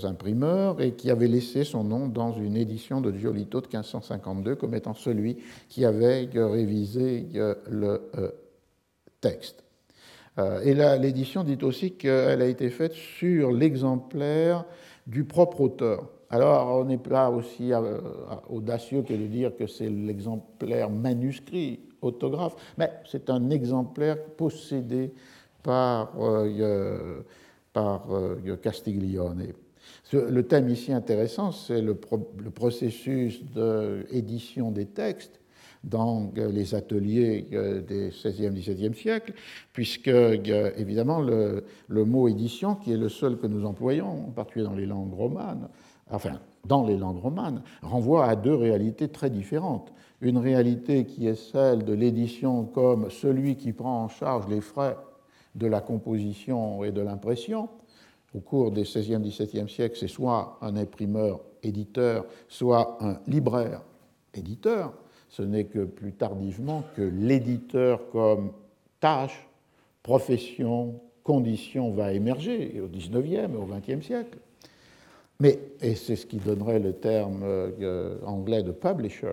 imprimeurs, et qui avait laissé son nom dans une édition de Giolito de 1552 comme étant celui qui avait euh, révisé le texte. Et l'édition dit aussi qu'elle a été faite sur l'exemplaire du propre auteur. Alors, on n'est pas aussi euh, audacieux que de dire que c'est l'exemplaire manuscrit, autographe, mais c'est un exemplaire possédé par, euh, euh, Castiglione. Le thème ici intéressant, c'est le, processus d'édition des textes dans les ateliers des 16e, 17e siècles, puisque évidemment le, le, mot édition, qui est le seul que nous employons, en particulier dans les langues romanes, enfin dans les langues romanes, renvoie à deux réalités très différentes. Une réalité qui est celle de l'édition comme celui qui prend en charge les frais de la composition et de l'impression. Au cours des 16e, 17e siècles, c'est soit un imprimeur éditeur, soit un libraire éditeur. Ce n'est que plus tardivement que l'éditeur comme tâche, profession, condition va émerger au 19e et au 20e siècle. Mais, et c'est ce qui donnerait le terme euh, anglais de publisher.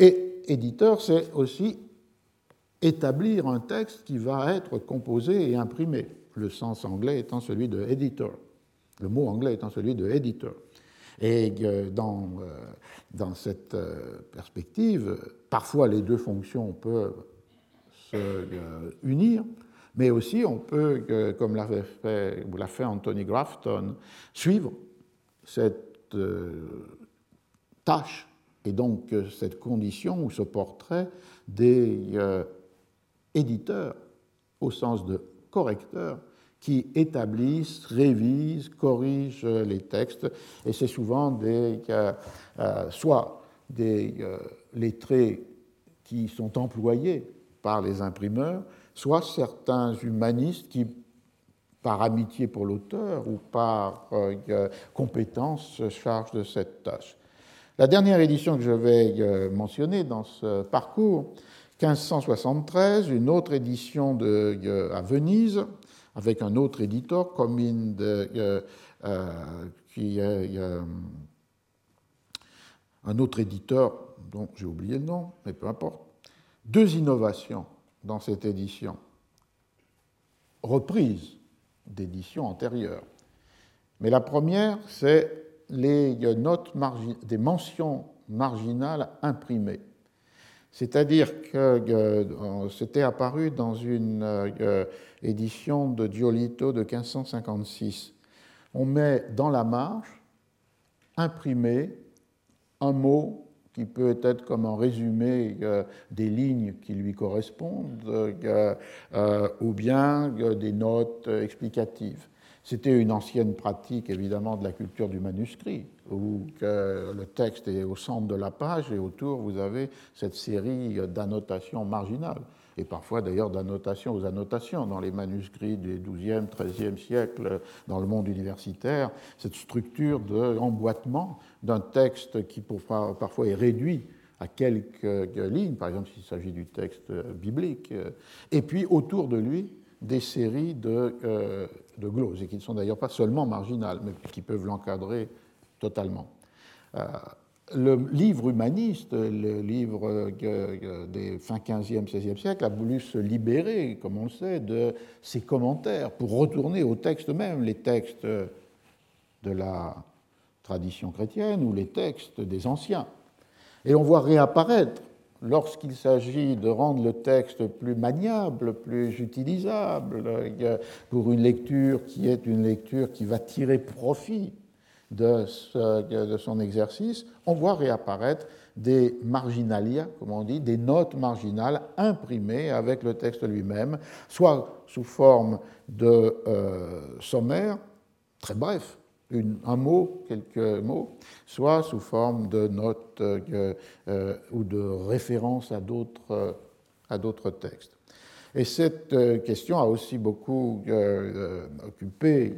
Et éditeur, c'est aussi établir un texte qui va être composé et imprimé, le sens anglais étant celui de editor, le mot anglais étant celui de editor. Et dans, euh, dans cette euh, perspective, parfois les deux fonctions peuvent se unir, mais aussi on peut, comme l'a fait, Anthony Grafton, suivre cette euh, tâche et donc euh, cette condition ou ce portrait des euh, éditeurs au sens de correcteurs qui établissent, révisent, corrigent les textes, et c'est souvent soit des lettrés qui sont employés par les imprimeurs, soit certains humanistes qui par amitié pour l'auteur ou par compétence, se charge de cette tâche. La dernière édition que je vais mentionner dans ce parcours, 1573, une autre édition de, à Venise, avec un autre éditeur, Comine de, qui un autre éditeur dont j'ai oublié le nom, mais peu importe. Deux innovations dans cette édition, reprise d'éditions antérieures. Mais la première, c'est les notes des mentions marginales imprimées. C'est-à-dire que euh, c'était apparu dans une euh, édition de Giolito de 1556. On met dans la marge, imprimé, un mot qui peut être comme un résumé euh, des lignes qui lui correspondent, euh, euh, ou bien des notes explicatives. C'était une ancienne pratique, évidemment, de la culture du manuscrit, où le texte est au centre de la page et autour, vous avez cette série d'annotations marginales. Et parfois d'ailleurs d'annotation aux annotations. Dans les manuscrits du XIIe, XIIIe siècle dans le monde universitaire, cette structure d'emboîtement d'un texte qui parfois est réduit à quelques lignes, par exemple s'il s'agit du texte biblique, et puis autour de lui des séries de, euh, de gloses, et qui ne sont d'ailleurs pas seulement marginales, mais qui peuvent l'encadrer totalement. Euh, le livre humaniste, le livre des fin 15e, 16e siècle, a voulu se libérer, comme on le sait, de ses commentaires pour retourner au texte même, les textes de la tradition chrétienne ou les textes des anciens. Et on voit réapparaître, lorsqu'il s'agit de rendre le texte plus maniable, plus utilisable, pour une lecture qui est une lecture qui va tirer profit de, son exercice, on voit réapparaître des marginalia, comme on dit, des notes marginales imprimées avec le texte lui-même, soit sous forme de euh, sommaire, très bref, un mot, quelques mots, soit sous forme de notes euh, euh, ou de références à d'autres textes. Et cette euh, question a aussi beaucoup euh, euh, occupé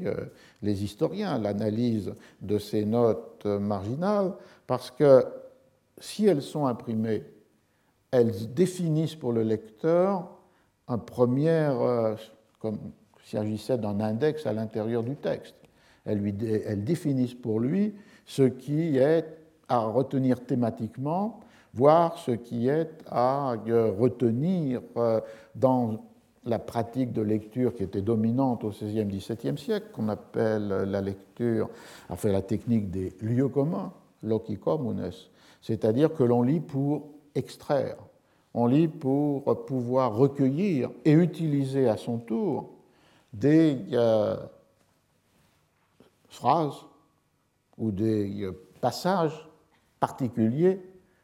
les historiens, l'analyse de ces notes marginales, parce que si elles sont imprimées, elles définissent pour le lecteur un premier, comme s'il s'agissait d'un index à l'intérieur du texte. Elles, lui, elles définissent pour lui ce qui est à retenir thématiquement voir ce qui est à euh, retenir euh, dans la pratique de lecture qui était dominante au XVIe, XVIIe siècle, qu'on appelle la lecture, enfin la technique des lieux communs, loci communes, c'est-à-dire que l'on lit pour extraire, on lit pour pouvoir recueillir et utiliser à son tour des euh, phrases ou des passages particuliers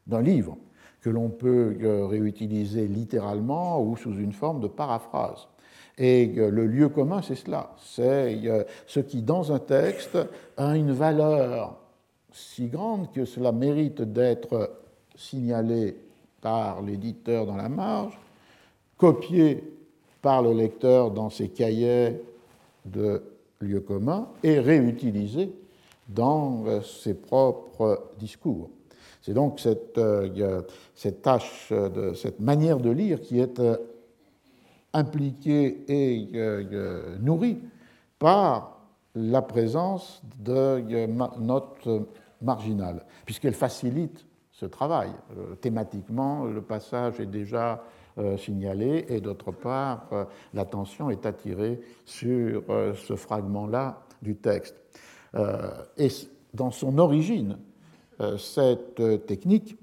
d'un livre que l'on peut euh, réutiliser littéralement ou sous une forme de paraphrase. Et euh, le lieu commun, c'est cela. C'est euh, ce qui, dans un texte, a une valeur si grande que cela mérite d'être signalé par l'éditeur dans la marge, copié par le lecteur dans ses cahiers de lieu commun et réutilisé dans ses propres discours. C'est donc cette, euh, cette tâche, cette manière de lire qui est euh, impliquée et euh, nourrie par la présence de notes marginales, puisqu'elle facilite ce travail. Thématiquement, le passage est déjà signalé et d'autre part, l'attention est attirée sur ce fragment-là du texte. Et dans son origine, euh, cette euh, technique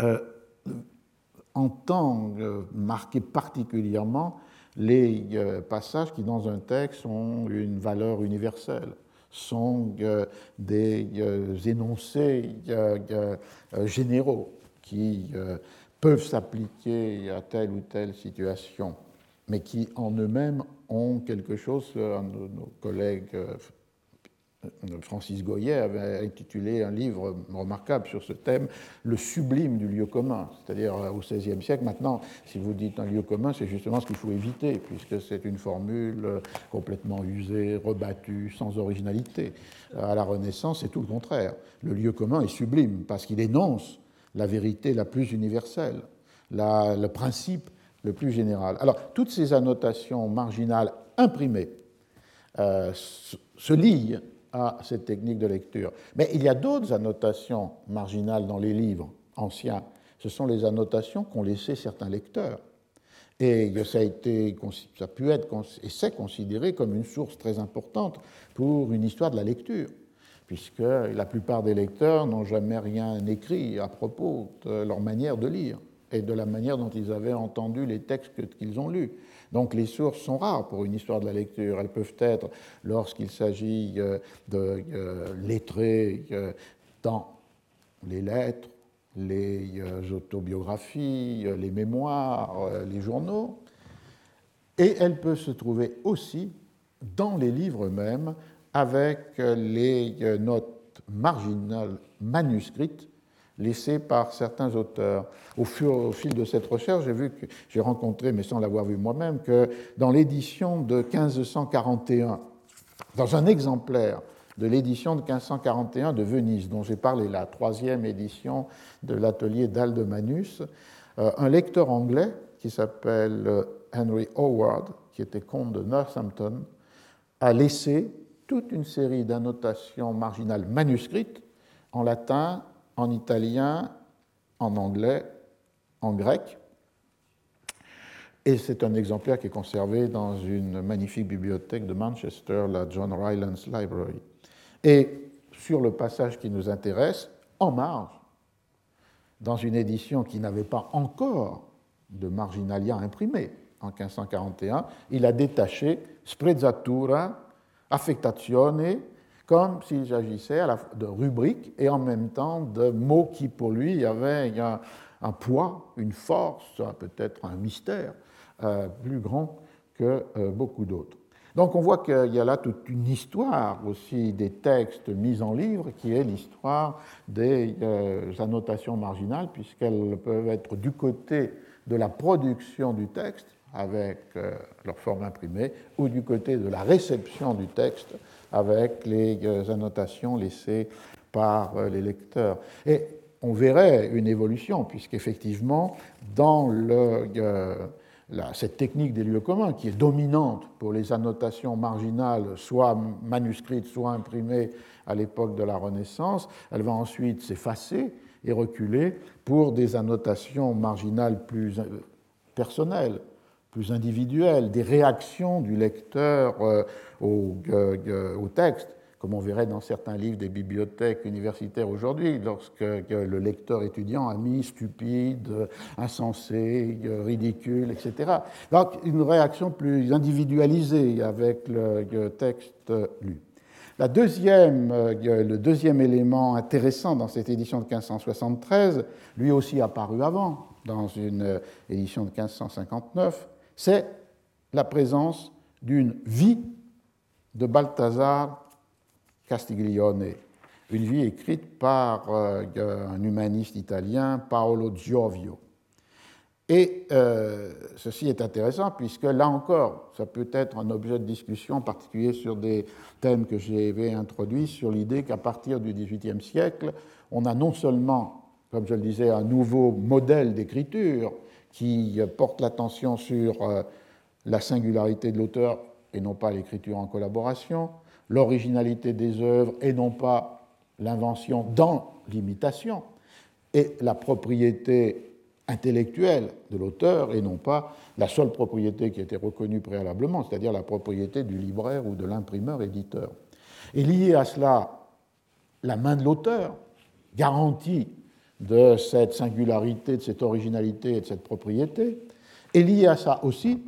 euh, entend marquer particulièrement les passages qui, dans un texte, ont une valeur universelle, sont des énoncés généraux qui peuvent s'appliquer à telle ou telle situation, mais qui en eux-mêmes ont quelque chose, un de nos collègues Francis Goyer avait intitulé un livre remarquable sur ce thème, Le sublime du lieu commun. C'est-à-dire au XVIe siècle, maintenant, si vous dites un lieu commun, c'est justement ce qu'il faut éviter, puisque c'est une formule complètement usée, rebattue, sans originalité. À la Renaissance, c'est tout le contraire. Le lieu commun est sublime, parce qu'il énonce la vérité la plus universelle, le principe le plus général. Alors, toutes ces annotations marginales imprimées euh, se lient à cette technique de lecture. Mais il y a d'autres annotations marginales dans les livres anciens. Ce sont les annotations qu'ont laissées certains lecteurs. Et ça a, été, ça a pu être et c'est considéré comme une source très importante pour une histoire de la lecture, puisque la plupart des lecteurs n'ont jamais rien écrit à propos de leur manière de lire et de la manière dont ils avaient entendu les textes qu'ils ont lus. Donc les sources sont rares pour une histoire de la lecture. Elles peuvent être, lorsqu'il s'agit euh, de euh, lettrés euh, dans les lettres, les autobiographies, les mémoires, les journaux, et elles peuvent se trouver aussi dans les livres eux-mêmes avec les notes marginales manuscrites laissées par certains auteurs. Au, fil de cette recherche, j'ai vu j'ai rencontré, mais sans l'avoir vu moi-même, que dans l'édition de 1541, dans un exemplaire de l'édition de 1541 de Venise, dont j'ai parlé, la troisième édition de l'atelier d'Aldemanus, euh, un lecteur anglais qui s'appelle euh, Henry Howard, qui était comte de Northampton, a laissé toute une série d'annotations marginales manuscrites en latin, en italien, en anglais, en grec. Et c'est un exemplaire qui est conservé dans une magnifique bibliothèque de Manchester, la John Rylands Library. Et sur le passage qui nous intéresse, en marge, dans une édition qui n'avait pas encore de marginalia imprimé en 1541, il a détaché sprezzatura, affectazione, comme s'il s'agissait de rubriques et en même temps de mots qui pour lui avaient un, un poids, une force, peut-être un mystère euh, plus grand que euh, beaucoup d'autres. Donc on voit qu'il y a là toute une histoire aussi des textes mis en livre qui est l'histoire des euh, annotations marginales puisqu'elles peuvent être du côté de la production du texte avec leur forme imprimée ou du côté de la réception du texte avec les euh, annotations laissées par euh, les lecteurs. Et on verrait une évolution, puisqu'effectivement, dans euh, cette technique des lieux communs, qui est dominante pour les annotations marginales, soit manuscrites, soit imprimées à l'époque de la Renaissance, elle va ensuite s'effacer et reculer pour des annotations marginales plus personnelles, plus individuelles, des réactions du lecteur euh, au, texte, comme on verrait dans certains livres des bibliothèques universitaires aujourd'hui, lorsque le lecteur étudiant a mis stupide, insensé, ridicule, etc. Donc une réaction plus individualisée avec le texte lu. La deuxième, euh, le deuxième élément intéressant dans cette édition de 1573, lui aussi apparu avant, dans une euh, édition de 1559, c'est la présence d'une vie de Balthazar Castiglione, une vie écrite par euh, un humaniste italien, Paolo Giovio. Et euh, ceci est intéressant puisque là encore, ça peut être un objet de discussion, en particulier sur des thèmes que j'ai introduits, sur l'idée qu'à partir du XVIIIe siècle, on a non seulement, comme je le disais, un nouveau modèle d'écriture, qui porte l'attention sur euh, la singularité de l'auteur et non pas l'écriture en collaboration, l'originalité des œuvres et non pas l'invention dans l'imitation, et la propriété intellectuelle de l'auteur et non pas la seule propriété qui était reconnue préalablement, c'est-à-dire la propriété du libraire ou de l'imprimeur éditeur. Et lié à cela, la main de l'auteur garantie de cette singularité, de cette originalité et de cette propriété. Et lié à ça aussi,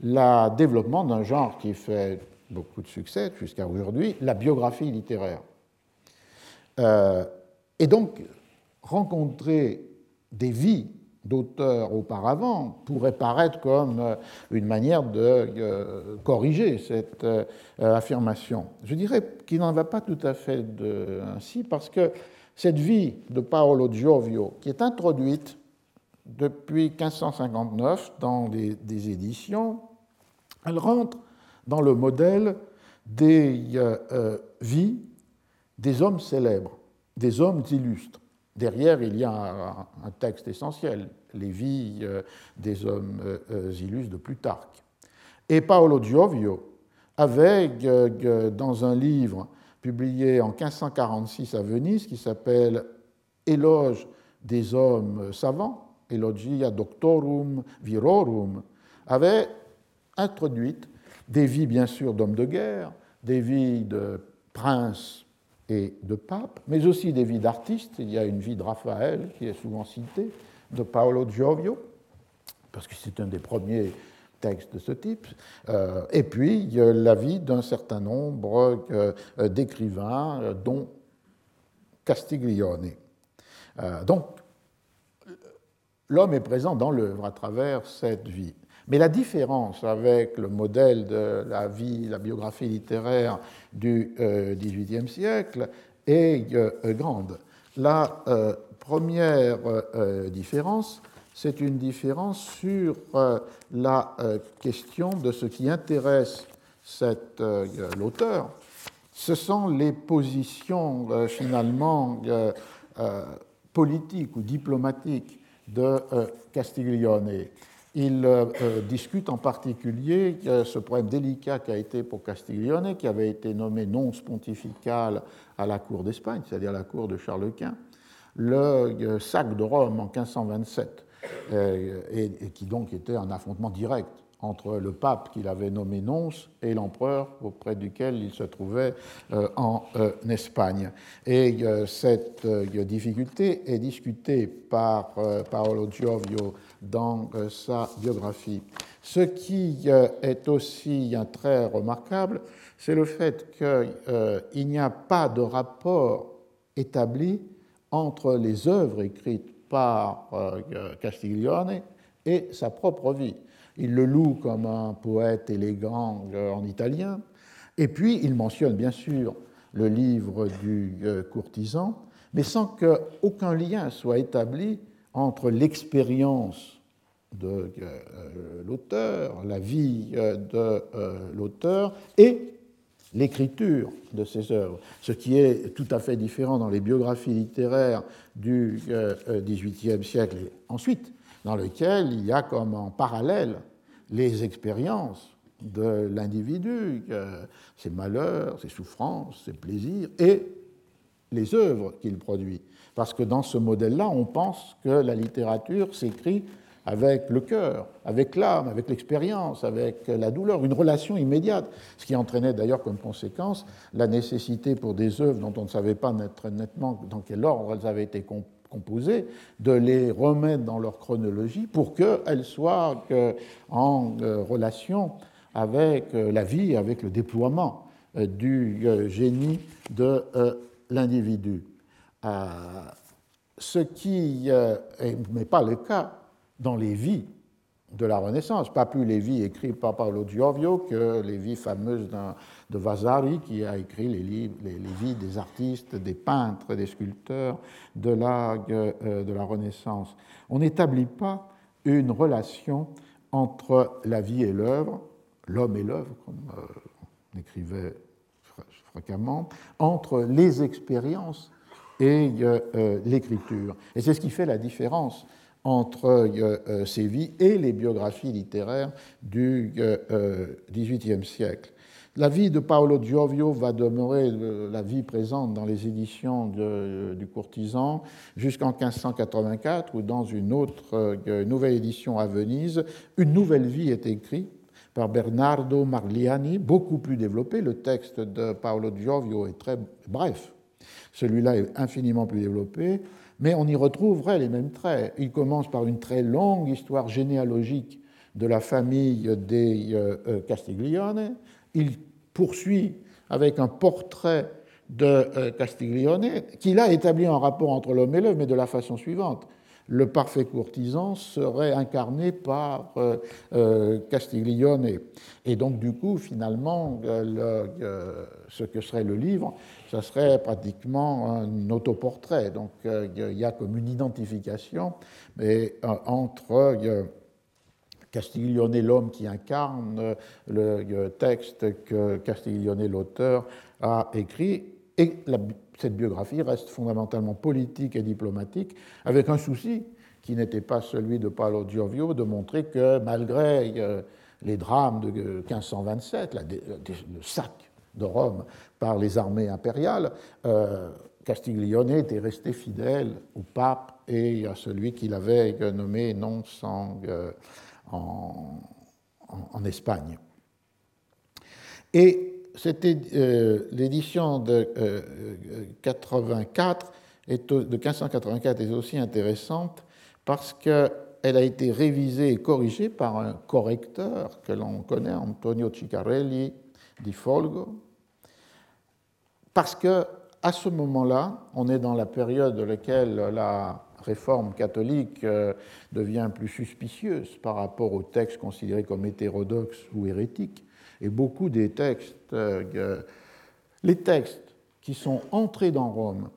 le développement d'un genre qui fait beaucoup de succès jusqu'à aujourd'hui, la biographie littéraire. Euh, et donc, rencontrer des vies d'auteurs auparavant pourrait paraître comme euh, une manière de euh, corriger cette affirmation. Je dirais qu'il n'en va pas tout à fait ainsi parce que cette vie de Paolo Giovio, qui est introduite depuis 1559 dans des, éditions, elle rentre dans le modèle des vies des hommes célèbres, des hommes illustres. Derrière, il y a un texte essentiel, les vies euh, des hommes euh, euh, illustres de Plutarque. Et Paolo Giovio avait, dans un livre publié en 1546 à Venise, qui s'appelle Éloge des hommes savants, Elogia Doctorum Virorum, avait introduit des vies, bien sûr, d'hommes de guerre, des vies de princes et de papes, mais aussi des vies d'artistes. Il y a une vie de Raphaël qui est souvent citée, de Paolo Giovio, parce que c'est un des premiers textes de ce type, euh, et puis la vie d'un certain nombre euh, d'écrivains, euh, dont Castiglione. donc, l'homme est présent dans l'œuvre à travers cette vie. Mais la différence avec le modèle de la vie, la biographie littéraire du XVIIIe siècle est grande. La première différence, c'est une différence sur euh, la euh, question de ce qui intéresse l'auteur. Ce sont les positions finalement politiques ou diplomatiques de Castiglione. Il discute en particulier ce problème délicat qui a été pour Castiglione, qui avait été nommé nonce pontifical à la cour d'Espagne, c'est-à-dire la cour de Charles Quint, le euh, sac de Rome en 1527, euh, et, qui donc était un affrontement direct entre le pape qu'il avait nommé nonce et l'empereur auprès duquel il se trouvait euh, en Espagne. Et cette difficulté est discutée par Paolo Giovio dans sa biographie. Ce qui est aussi un très remarquable, c'est le fait qu'il n'y a pas de rapport établi entre les œuvres écrites par euh, Castiglione et sa propre vie. Il le loue comme un poète élégant euh, en italien, et puis il mentionne bien sûr le livre du euh, courtisan, mais sans qu'aucun lien soit établi entre l'expérience de l'auteur, la vie de l'auteur et l'écriture de ces œuvres, ce qui est tout à fait différent dans les biographies littéraires du XVIIIe euh, siècle et ensuite, dans lequel il y a comme en parallèle les expériences de l'individu, euh, ses malheurs, ses souffrances, ses plaisirs, et les œuvres qu'il produit. Parce que dans ce modèle-là, on pense que la littérature s'écrit avec le cœur, avec l'âme, avec l'expérience, avec la douleur, une relation immédiate, ce qui entraînait d'ailleurs comme conséquence la nécessité pour des œuvres dont on ne savait pas nettement dans quel ordre elles avaient été composées, de les remettre dans leur chronologie pour qu'elles soient en euh, relation avec euh, la vie, avec le déploiement euh, du génie de l'individu. Ce qui n'est pas le cas dans les vies de la Renaissance, pas plus les vies écrites par Paolo Giovio que les vies fameuses de Vasari qui a écrit les, vies des artistes, des peintres, des sculpteurs de la, euh, de la Renaissance. On n'établit pas une relation entre la vie et l'œuvre, l'homme et l'œuvre, comme euh, on écrivait fréquemment, entre les expériences et euh, l'écriture. Et c'est ce qui fait la différence entre euh, euh, ces vies et les biographies littéraires du XVIIIe euh, siècle. La vie de Paolo Giovio va demeurer la vie présente dans les éditions du courtisan jusqu'en 1584, où dans une autre nouvelle édition à Venise, une nouvelle vie est écrite par Bernardo Marliani, beaucoup plus développé. Le texte de Paolo Giovio est très bref. Celui-là est infiniment plus développé mais on y retrouverait les mêmes traits. Il commence par une très longue histoire généalogique de la famille des euh, euh, Castiglione. Il poursuit avec un portrait de euh, Castiglione, qu'il a établi un rapport entre l'homme et l'œuvre, mais de la façon suivante. Le parfait courtisan serait incarné par Castiglione. Et donc, du coup, finalement, ce que serait le livre, ce serait pratiquement un autoportrait. Donc, il y a comme une identification mais, entre Castiglione, l'homme qui incarne le texte que Castiglione, l'auteur, a écrit. Et cette biographie reste fondamentalement politique et diplomatique, avec un souci qui n'était pas celui de Paolo Giovio, de montrer que malgré euh, les drames de 1527, le sac de Rome par les armées impériales, euh, Castiglione était resté fidèle au pape et à celui qu'il avait nommé non sans euh, en, Espagne. Et c'était euh, l'édition de 84 euh, de 1584 est aussi intéressante parce qu'elle a été révisée et corrigée par un correcteur que l'on connaît, Antonio Ciccarelli di Folgo, parce que à ce moment-là, on est dans la période dans laquelle la réforme catholique euh, devient plus suspicieuse par rapport aux textes considérés comme hétérodoxes ou hérétiques. Et beaucoup des textes, euh, les textes qui sont entrés dans Rome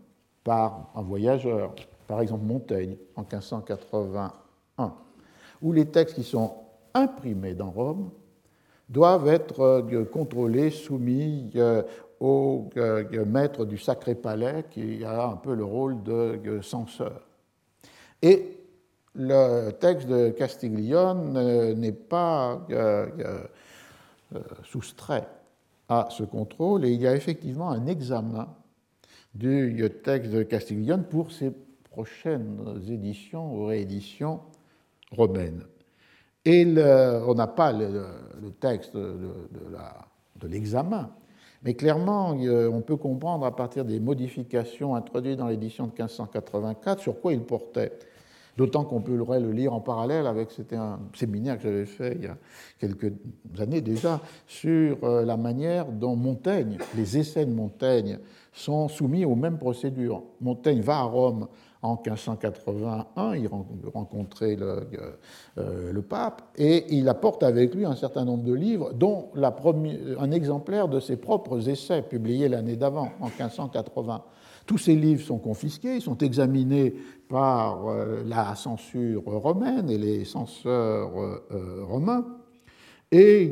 par un voyageur, par exemple Montaigne en 1581, ou les textes qui sont imprimés dans Rome, doivent être euh, contrôlés, soumis au maître du Sacré Palais qui a un peu le rôle de censeur. Et le texte de Castiglione n'est pas euh, euh, euh, soustrait à ce contrôle et il y a effectivement un examen du texte de Castiglione pour ses prochaines éditions ou rééditions romaines. Et on n'a pas le, texte de l'examen, mais clairement, on peut comprendre à partir des modifications introduites dans l'édition de 1584 sur quoi il portait. D'autant qu'on pourrait le lire en parallèle avec, c'était un séminaire que j'avais fait il y a quelques années déjà, sur euh, la manière dont Montaigne, les essais de Montaigne, sont soumis aux mêmes procédures. Montaigne va à Rome en 1581, il rencontrait le, euh, le, pape, et il apporte avec lui un certain nombre de livres, dont un exemplaire de ses propres essais publiés l'année d'avant, en 1580. Tous ces livres sont confisqués, ils sont examinés par euh, la censure romaine et les censeurs euh, euh, romains, et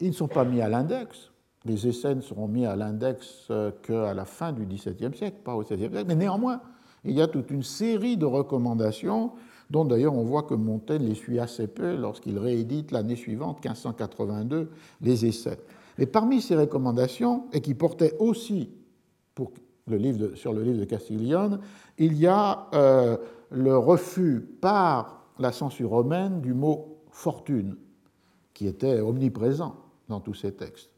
ils ne sont pas mis à l'index. Les essais ne seront mis à l'index qu'à la fin du XVIIe siècle, pas au XVIe siècle, mais néanmoins, il y a toute une série de recommandations dont d'ailleurs on voit que Montaigne les suit assez peu lorsqu'il réédite l'année suivante, 1582, les essais. Mais parmi ces recommandations, et qui portaient aussi pour sur le livre de Castiglione, il y a euh, le refus par la censure romaine du mot fortune, qui était omniprésent dans tous ces textes.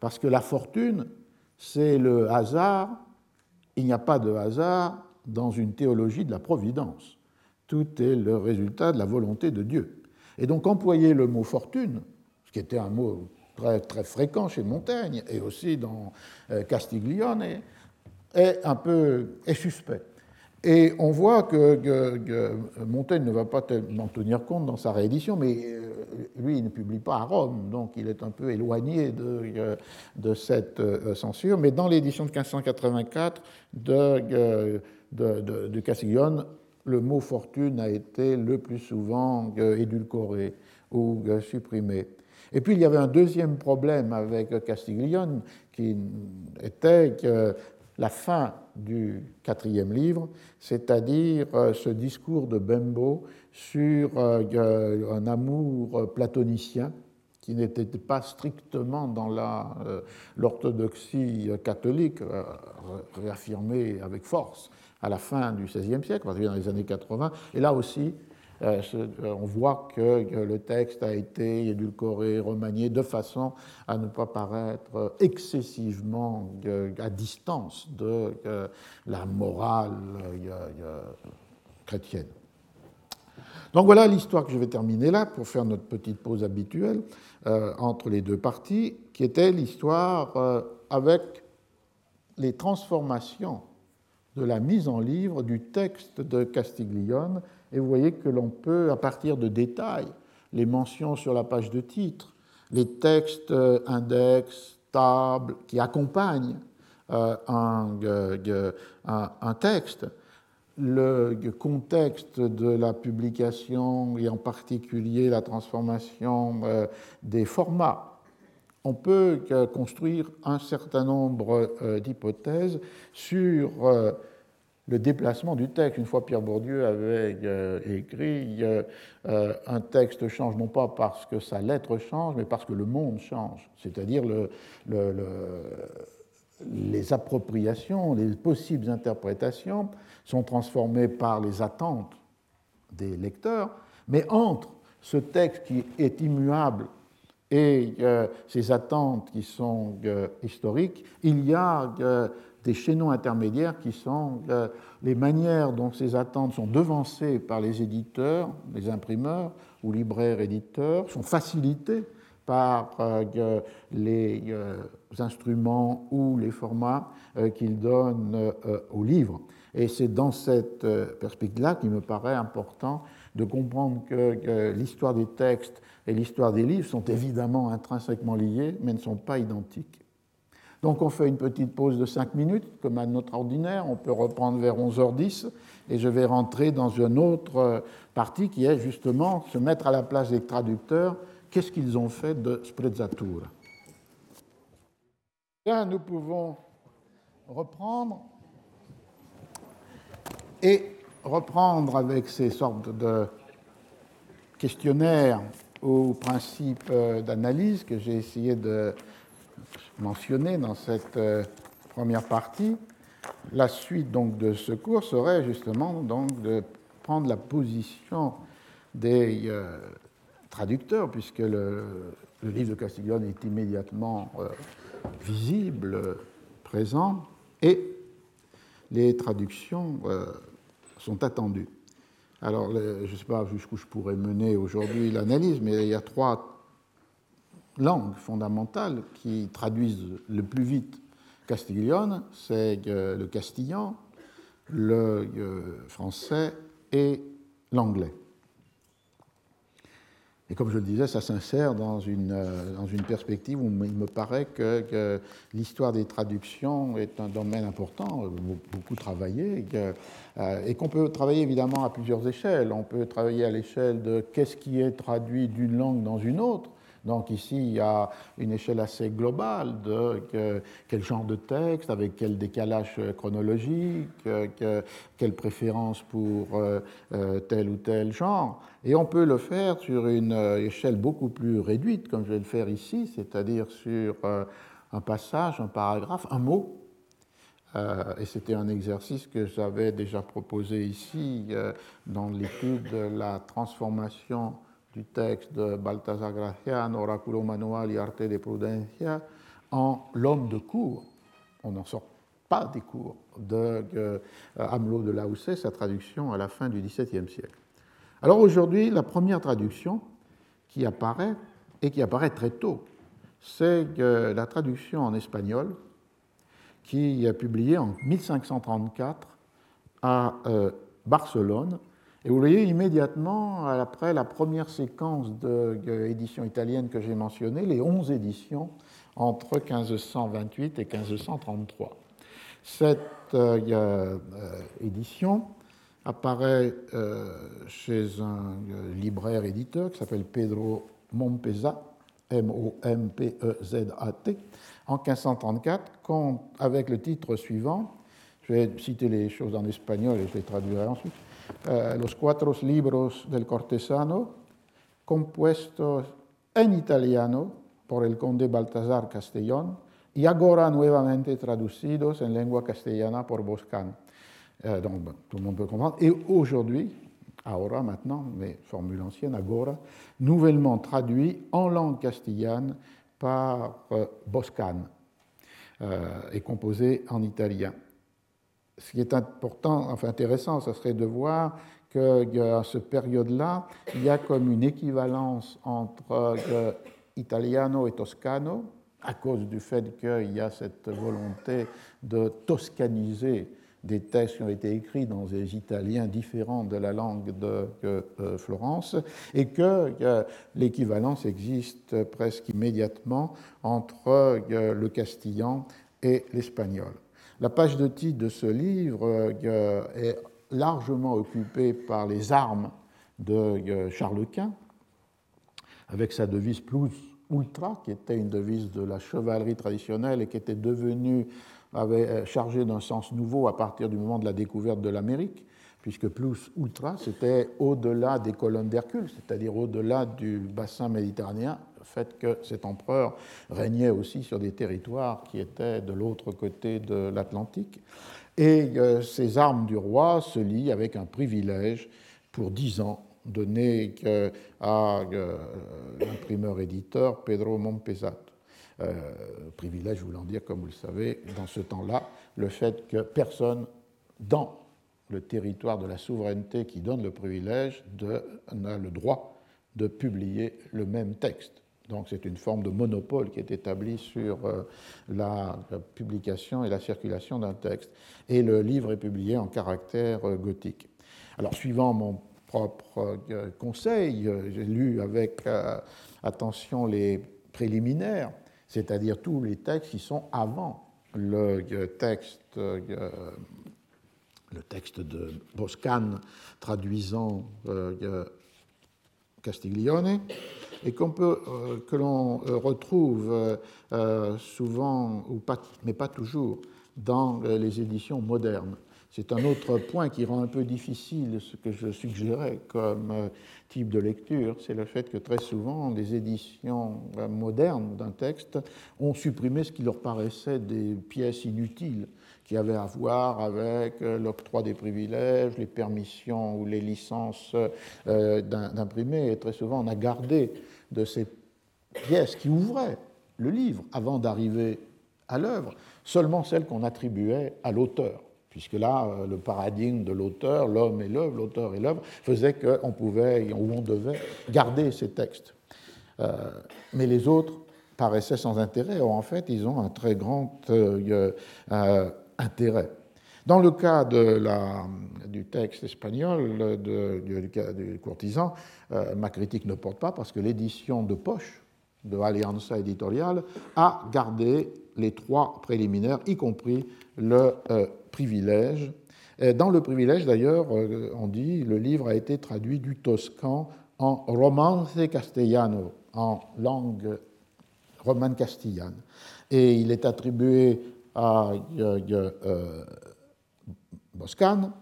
Parce que la fortune, c'est le hasard, il n'y a pas de hasard dans une théologie de la providence. Tout est le résultat de la volonté de Dieu. Et donc employer le mot fortune, ce qui était un mot très, très fréquent chez Montaigne et aussi dans euh, Castiglione, est un peu est suspect. Et on voit que, Montaigne ne va pas en tenir compte dans sa réédition, mais euh, lui, il ne publie pas à Rome, donc il est un peu éloigné de, euh, de cette euh, censure. Mais dans l'édition de 1584 de, de, de, Castiglione, le mot fortune a été le plus souvent édulcoré ou supprimé. Et puis il y avait un deuxième problème avec Castiglione qui était que la fin du quatrième livre, c'est-à-dire euh, ce discours de Bembo sur euh, un amour platonicien qui n'était pas strictement dans euh, l'orthodoxie catholique, réaffirmée avec force à la fin du XVIe siècle, dans les années 80. Et là aussi, euh, euh, on voit que le texte a été édulcoré, remanié de façon à ne pas paraître excessivement euh, à distance de la morale chrétienne. Donc voilà l'histoire que je vais terminer là pour faire notre petite pause habituelle entre les deux parties, qui était l'histoire avec les transformations de la mise en livre du texte de Castiglione. Et vous voyez que l'on peut, à partir de détails, les mentions sur la page de titre, les textes euh, index, tables qui accompagnent euh, un, un, texte, le contexte de la publication et en particulier la transformation euh, des formats. On peut construire un certain nombre d'hypothèses sur le déplacement du texte. Une fois Pierre Bourdieu avait euh, écrit euh, euh, Un texte change non pas parce que sa lettre change, mais parce que le monde change. C'est-à-dire le, les appropriations, les possibles interprétations sont transformées par les attentes des lecteurs, mais entre ce texte qui est immuable et ces attentes qui sont historiques, il y a des chaînons intermédiaires qui sont euh, les manières dont ces attentes sont devancées par les éditeurs, les imprimeurs ou libraires éditeurs, sont facilitées par euh, les euh, instruments ou les formats qu'ils donnent aux livres. Et c'est dans cette perspective-là qu'il me paraît important de comprendre que l'histoire des textes et l'histoire des livres sont évidemment intrinsèquement liées, mais ne sont pas identiques. Donc on fait une petite pause de 5 minutes, comme à notre ordinaire. On peut reprendre vers 11h10 et je vais rentrer dans une autre euh, partie qui est justement se mettre à la place des traducteurs. Qu'est-ce qu'ils ont fait de sprezzatura? Là, nous pouvons reprendre et reprendre avec ces sortes de questionnaires ou principes euh, d'analyse que j'ai essayé de mentionné dans cette euh, première partie, la suite donc de ce cours serait justement donc de prendre la position des euh, traducteurs, puisque le, livre de Castiglione est immédiatement euh, visible, présent, et les traductions sont attendues. Alors, je ne sais pas jusqu'où je pourrais mener aujourd'hui l'analyse, mais il y a trois langues fondamentales qui traduisent le plus vite Castiglione, c'est le castillan, le euh, français et l'anglais. Et comme je le disais, ça s'insère dans une, euh, dans une perspective où il me paraît que, l'histoire des traductions est un domaine important, beaucoup travaillé, et qu'on peut travailler évidemment à plusieurs échelles. On peut travailler à l'échelle de qu'est-ce qui est traduit d'une langue dans une autre, donc ici, il y a une échelle assez globale de quel genre de texte, avec quel décalage chronologique, quelle préférence pour euh, euh, tel ou tel genre. Et on peut le faire sur une euh, échelle beaucoup plus réduite, comme je vais le faire ici, c'est-à-dire sur un passage, un paragraphe, un mot. et c'était un exercice que j'avais déjà proposé ici dans l'étude de la transformation du texte de Baltasar Gracian, Oraculo Manual y Arte de Prudencia, en L'homme de cour. On n'en sort pas des cours de euh, Hamelot de Lausset, sa traduction à la fin du XVIIe siècle. Alors aujourd'hui, la première traduction qui apparaît, et qui apparaît très tôt, c'est la traduction en espagnol qui est publiée en 1534 à euh, Barcelone et vous voyez immédiatement, après la première séquence d'éditions italiennes que j'ai mentionnée, les 11 éditions entre 1528 et 1533. Cette euh, euh, édition apparaît euh, chez un libraire éditeur qui s'appelle Pedro Mompeza, M-O-M-P-E-Z-A-T, en 1534, avec le titre suivant. Je vais citer les choses en espagnol et je les traduirai ensuite. Eh, los cuatro libros del cortesano, compuestos en italiano por el conde Baltasar Castellón y ahora nuevamente traducidos en lengua castellana por Boscan. Eh, donc, tout le monde peut comprendre. Et aujourd'hui, ahora maintenant, mais formule ancienne, agora, nouvellement traduit en langue castillane par euh, Boscan euh, et composé en italien ce qui est important, enfin intéressant, ce serait de voir qu'à cette période-là, il y a comme une équivalence entre euh, italiano et toscano, à cause du fait qu'il y a cette volonté de toscaniser des textes qui ont été écrits dans des italiens différents de la langue de Florence, et que l'équivalence existe presque immédiatement entre le castillan et l'espagnol. La page de titre de ce livre est largement occupée par les armes de Charles Quint, avec sa devise plus ultra, qui était une devise de la chevalerie traditionnelle et qui était devenue avait euh, chargée d'un sens nouveau à partir du moment de la découverte de l'Amérique, puisque plus ultra, c'était au-delà des colonnes d'Hercule, c'est-à-dire au-delà du bassin méditerranéen, fait que cet empereur régnait aussi sur des territoires qui étaient de l'autre côté de l'Atlantique. Et euh, ces armes du roi se lient avec un privilège pour dix ans donné à euh, l'imprimeur-éditeur Pedro Montpesat. Euh, privilège voulant dire, comme vous le savez, dans ce temps-là, le fait que personne dans le territoire de la souveraineté qui donne le privilège n'a le droit de publier le même texte. Donc c'est une forme de monopole qui est établie sur euh, la, publication et la circulation d'un texte. Et le livre est publié en caractère gothique. Alors suivant mon propre euh, conseil. J'ai lu avec euh, attention les préliminaires, c'est-à-dire tous les textes qui sont avant le euh, texte, le texte de Boscan traduisant Castiglione, et qu'on peut, que l'on retrouve souvent, ou pas, mais pas toujours, dans les éditions modernes. C'est un autre point qui rend un peu difficile ce que je suggérais comme euh, type de lecture, c'est le fait que très souvent les éditions euh, modernes d'un texte ont supprimé ce qui leur paraissait des pièces inutiles qui avaient à voir avec euh, l'octroi des privilèges, les permissions ou les licences d'imprimer. Et très souvent, on a gardé de ces pièces qui ouvraient le livre avant d'arriver à l'œuvre seulement celles qu'on attribuait à l'auteur puisque là, euh, le paradigme de l'auteur, l'homme et l'œuvre, l'auteur et l'œuvre, faisait qu'on pouvait ou on devait garder ces textes. Euh, mais les autres paraissaient sans intérêt. Or, en fait, ils ont un très grand euh, intérêt. Dans le cas du texte espagnol du, courtisan, ma critique ne porte pas parce que l'édition de poche de Alianza Editorial a gardé les trois préliminaires, y compris le privilège. Dans le privilège, d'ailleurs, euh, on dit, le livre a été traduit du toscan en romance castellano, en langue romane castillane. Et il est attribué à euh, Boscan,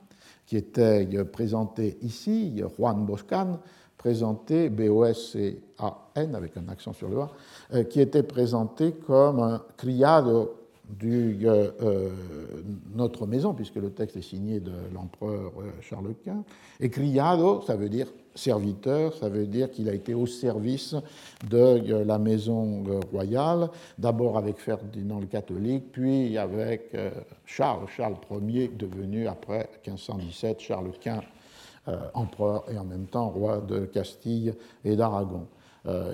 qui était présenté ici, Juan Boscan, présenté, B-O-S-C-A-N, avec un accent sur le A, euh, qui était présenté comme un criado de euh, euh, notre maison, puisque le texte est signé de l'empereur euh, Charles Quint. Et criado, ça veut dire serviteur, ça veut dire qu'il a été au service de la maison royale, d'abord avec Ferdinand le catholique, puis avec Charles, Charles Ier, devenu après 1517 Charles Quint, empereur et en même temps roi de Castille et d'Aragon.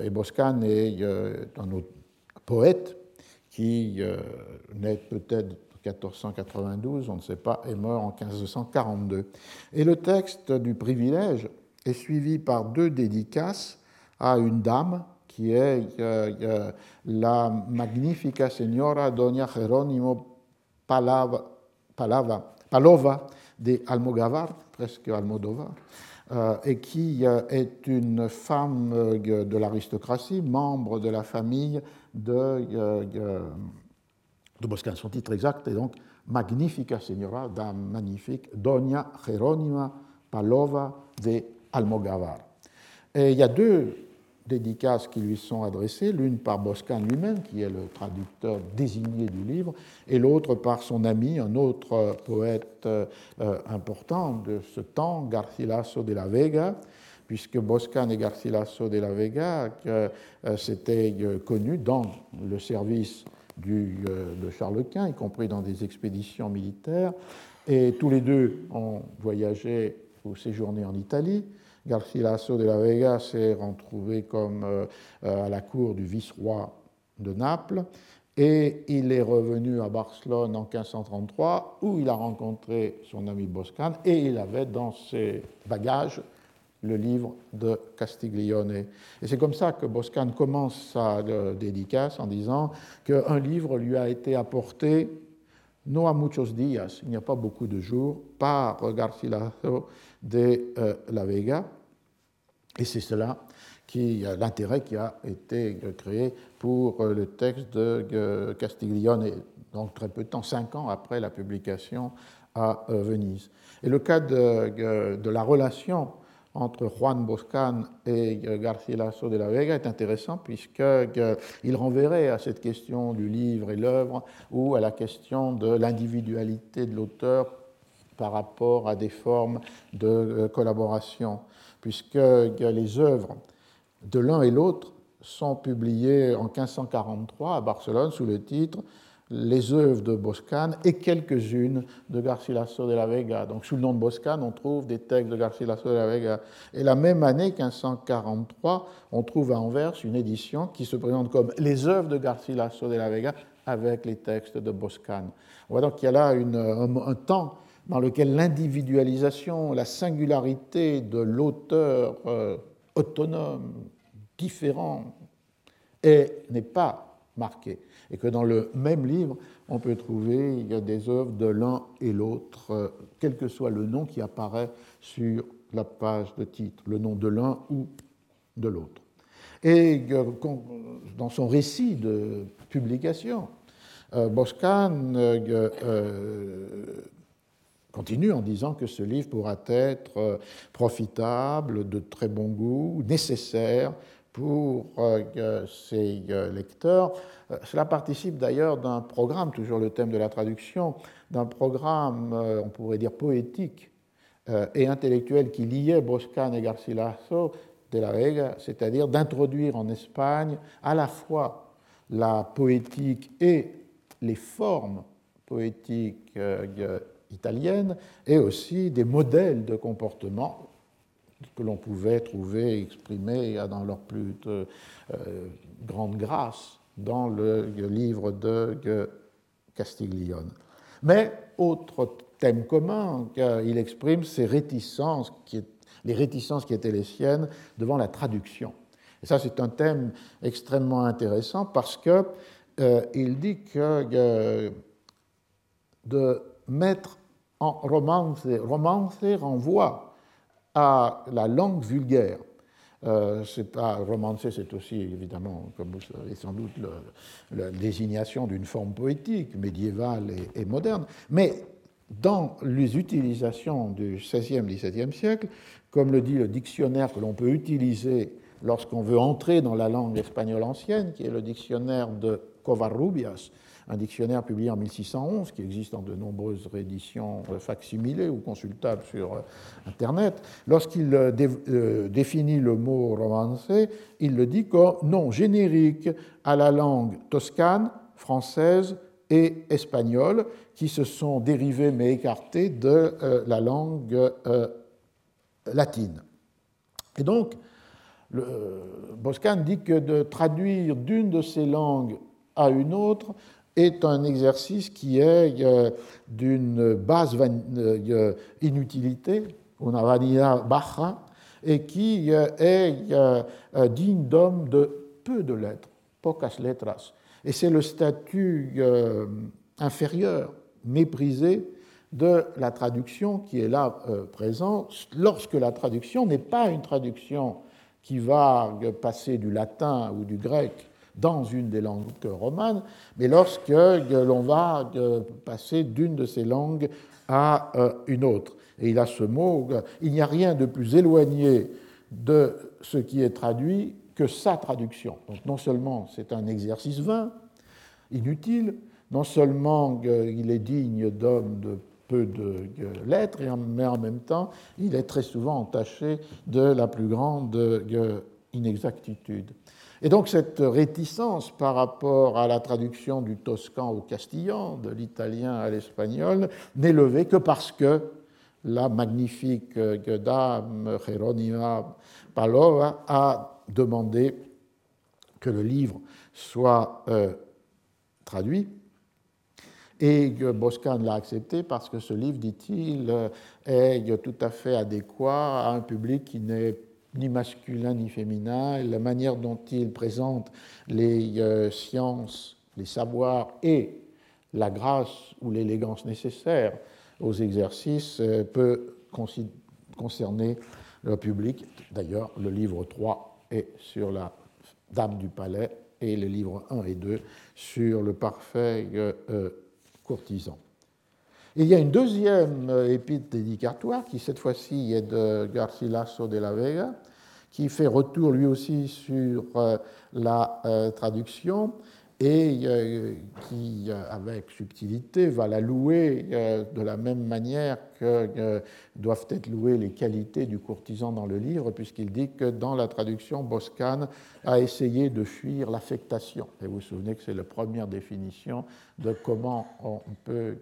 et Boscan est un autre poète qui euh, naît peut-être en 1492, on ne sait pas, est mort en 1542. Et le texte du privilège est suivi par deux dédicaces à une dame qui est euh, euh, la Magnifica Señora Doña Jerónimo Palava, Palava, Palova de Almogavar, presque Almodovar, et qui est une femme de l'aristocratie, membre de la famille de, de Boscan. Son titre exact est donc Magnifica Señora, Dame magnifique, Doña Jerónima Palova de Almogavar. Et il y a deux dédicaces qui lui sont adressées, l'une par Boscan lui-même, qui est le traducteur désigné du livre, et l'autre par son ami, un autre poète euh, important de ce temps, Garcilaso de la Vega, puisque Boscan et Garcilaso de la Vega euh, s'étaient euh, connus dans le service du, euh, de Charles Quint, y compris dans des expéditions militaires, et tous les deux ont voyagé ou séjourné en Italie. Garcilaso de la Vega s'est retrouvé comme à la cour du vice-roi de Naples, Et il est revenu à Barcelone en 1533, où il a rencontré son ami Boscan, et il avait dans ses bagages le livre de Castiglione. Et c'est comme ça que Boscan commence sa dédicace en disant qu'un livre lui a été apporté no a muchos días, il n'y a pas beaucoup de jours, par Garcilaso de euh, la Vega. Et c'est cela qui, l'intérêt qui a été créé pour euh, le texte de euh, Castiglione, donc très peu de temps, cinq ans après la publication à Venise. Et le cas de la relation entre Juan Boscan et Garcilaso de la Vega est intéressant puisqu'il renverrait à cette question du livre et l'œuvre ou à la question de l'individualité de l'auteur par rapport à des formes de euh, collaboration, puisque les œuvres de l'un et l'autre sont publiées en 1543 à Barcelone sous le titre les œuvres de Boscan et quelques-unes de Garcilaso de la Vega. Donc, sous le nom de Boscan, on trouve des textes de Garcilaso de la Vega. Et la même année, 1543, on trouve à Anvers une édition qui se présente comme les œuvres de Garcilaso de la Vega avec les textes de Boscan. On voit donc qu'il y a là un, temps dans lequel l'individualisation, la singularité de l'auteur euh, autonome, différent, n'est pas marquée et que dans le même livre, on peut trouver il y a des œuvres de l'un et l'autre, euh, quel que soit le nom qui apparaît sur la page de titre, le nom de l'un ou de l'autre. Et euh, dans son récit de publication, euh, Boscan continue en disant que ce livre pourra être profitable, de très bon goût, nécessaire pour ses lecteurs. Euh, cela participe d'ailleurs d'un programme, toujours le thème de la traduction, d'un programme, euh, on pourrait dire poétique euh, et intellectuel qui liait Boscan et Garcilaso de la Vega, c'est-à-dire d'introduire en Espagne à la fois la poétique et les formes poétiques italiennes et aussi des modèles de comportement que l'on pouvait trouver exprimés dans leur plus grande grâce dans le livre de Castiglione. Mais autre thème commun qu'il exprime, c'est les réticences qui étaient les siennes devant la traduction. Et ça, c'est un thème extrêmement intéressant parce qu'il euh, dit que euh, de mettre en romance, romance renvoie à la langue vulgaire euh, c'est pas romancé, c'est aussi évidemment, comme vous savez sans doute, la désignation d'une forme poétique médiévale et, moderne. Mais dans les utilisations du XVIe, XVIIe siècle, comme le dit le dictionnaire que l'on peut utiliser lorsqu'on veut entrer dans la langue espagnole ancienne, qui est le dictionnaire de Covarrubias, un dictionnaire publié en 1611 qui existe dans de nombreuses rééditions facsimilées ou consultables sur euh, Internet. Lorsqu'il euh, euh, définit le mot romancé, il le dit comme nom générique à la langue toscane, française et espagnole qui se sont dérivés mais écartés de la langue latine. Et donc, le, Boscan dit que de traduire d'une de ces langues à une autre est un exercice qui est euh, d'une basse euh, inutilité, una vanidad baja, et qui euh, est digne d'hommes de peu de lettres, pocas letras. Et c'est le statut inférieur, méprisé de la traduction qui est là présent, lorsque la traduction n'est pas une traduction qui va passer du latin ou du grec dans une des langues romanes, mais lorsque l'on va euh, passer d'une de ces langues à euh, une autre. Et il a ce mot, il n'y a rien de plus éloigné de ce qui est traduit que sa traduction. Donc non seulement c'est un exercice vain, inutile, non seulement il est digne d'hommes de peu de lettres, mais en même temps, il est très souvent entaché de la plus grande inexactitude. Et donc cette réticence par rapport à la traduction du toscan au castillan, de l'italien à l'espagnol, n'est levée que parce que la magnifique dame Jeronima Palova a demandé que le livre soit euh, traduit. Et Boscan l'a accepté parce que ce livre, dit-il, est tout à fait adéquat à un public qui n'est ni masculin ni féminin. la manière dont il présente les euh, sciences, les savoirs et la grâce ou l'élégance nécessaires aux exercices euh, peut concerner le public. D'ailleurs, le livre 3 est sur la Dame du Palais et le livre 1 et 2 sur le parfait euh, courtisan. Il y a une deuxième euh, épître dédicatoire qui, cette fois-ci, est de Garcilaso de la Vega, qui fait retour lui aussi sur euh, la euh, traduction et qui, avec subtilité, va la louer de la même manière que doivent être louées les qualités du courtisan dans le livre, puisqu'il dit que dans la traduction, Boscan a essayé de fuir l'affectation. Et vous vous souvenez que c'est la première définition de comment on peut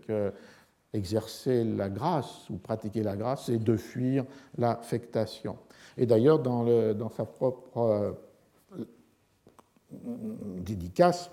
exercer la grâce ou pratiquer la grâce, c'est de fuir l'affectation. Et d'ailleurs, dans, dans, sa propre euh, dédicace,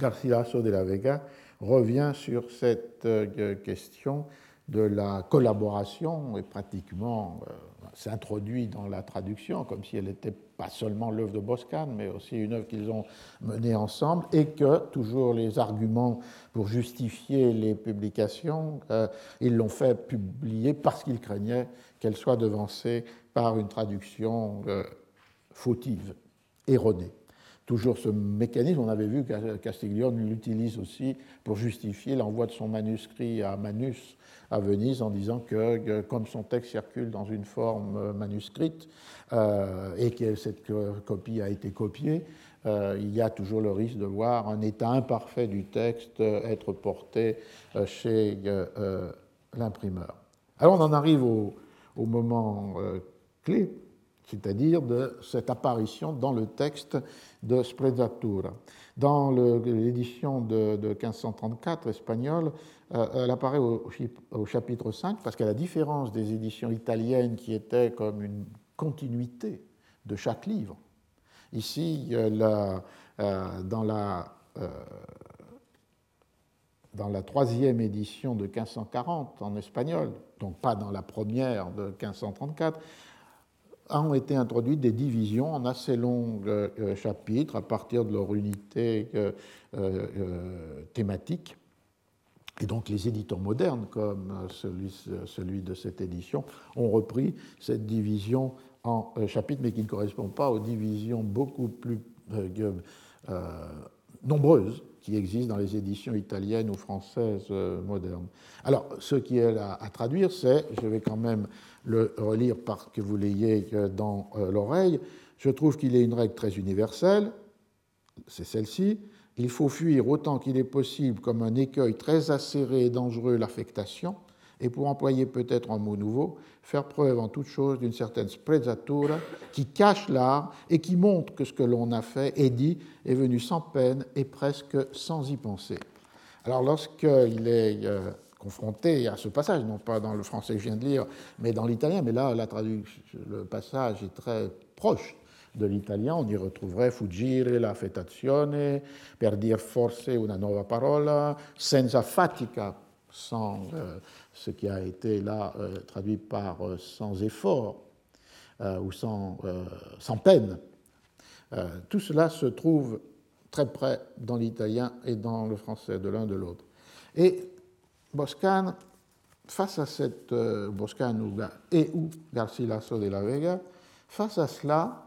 Garcilaso de la Vega revient sur cette euh, question de la collaboration et pratiquement euh, s'introduit dans la traduction comme si elle n'était pas seulement l'œuvre de Boscan, mais aussi une œuvre qu'ils ont menée ensemble, et que toujours les arguments pour justifier les publications, euh, ils l'ont fait publier parce qu'ils craignaient qu'elle soit devancée par une traduction euh, fautive, erronée. Toujours ce mécanisme, on avait vu que Castiglione l'utilise aussi pour justifier l'envoi de son manuscrit à Manus à Venise en disant que, comme son texte circule dans une forme euh, manuscrite euh, et que cette copie a été copiée, euh, il y a toujours le risque de voir un état imparfait du texte être porté chez l'imprimeur. Alors on en arrive au, au moment clé, c'est-à-dire de cette apparition dans le texte de Sprezzatura. Dans l'édition de, 1534 espagnole, euh, elle apparaît au, chapitre 5 parce qu'à la différence des éditions italiennes qui étaient comme une continuité de chaque livre, ici, euh, euh, dans la troisième édition de 1540 en espagnol, donc pas dans la première de 1534, ont été introduites des divisions en assez longs euh, chapitres à partir de leur unité euh, euh, thématique. Et donc les éditeurs modernes, comme celui, celui, de cette édition, ont repris cette division en chapitres, mais qui ne correspond pas aux divisions beaucoup plus nombreuses qui existent dans les éditions italiennes ou françaises modernes. Alors, ce qui est à, traduire, c'est, je vais quand même le relire pour que vous l'ayez euh, dans euh, l'oreille, je trouve qu'il est une règle très universelle, c'est celle-ci. Il faut fuir autant qu'il est possible, comme un écueil très acéré et dangereux, l'affectation, et pour employer peut-être un mot nouveau, faire preuve en toute chose d'une certaine sprezzatura qui cache l'art et qui montre que ce que l'on a fait et dit est venu sans peine et presque sans y penser. Alors lorsqu'il est euh, confronté à ce passage, non pas dans le français que je viens de lire, mais dans l'italien. Mais là, la le passage est très proche de l'italien. On y retrouverait fuggire, la fettazione, per dire forse una nuova parola, senza fatica, sans euh, ce qui a été là euh, traduit par euh, sans effort ou sans, peine. tout cela se trouve très près dans l'italien et dans le français, de l'un de l'autre. Et Boscan, face à cette euh, Boscan et ou Garcilaso de la Vega, face à cela,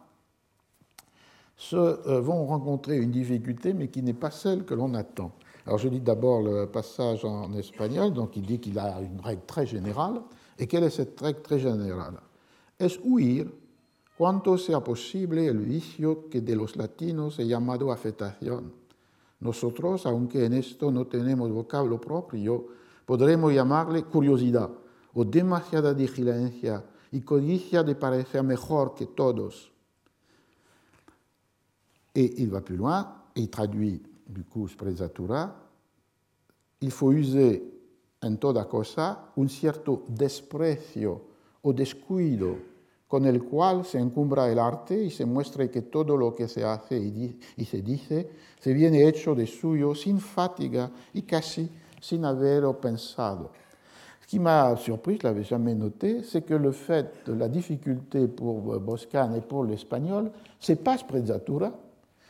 se, euh, vont rencontrer une difficulté, mais qui n'est pas celle que l'on attend. Alors je lis d'abord le passage en espagnol, donc il dit qu'il a une règle très générale. Et quelle est cette règle très générale? Es huir cuanto sea posible el vicio que de los latinos he llamado afectación. Nosotros, aunque en esto no tenemos vocablo propio, Podremos llamarle curiosidad o demasiada vigilancia y codicia de parecer mejor que todos. Et il va plus loin, et il traduit du coup sprezzatura, il faut user en toda cosa un cierto desprecio o descuido con el cual se encumbra el arte y se muestra que todo lo que se hace y se dice se viene hecho de suyo sin fatiga y casi sin haberlo pensado. Ce qui m'a surpris, je ne l'avais jamais noté, c'est que le fait de la difficulté pour Boscan et pour l'espagnol, c'est pas sprezzatura,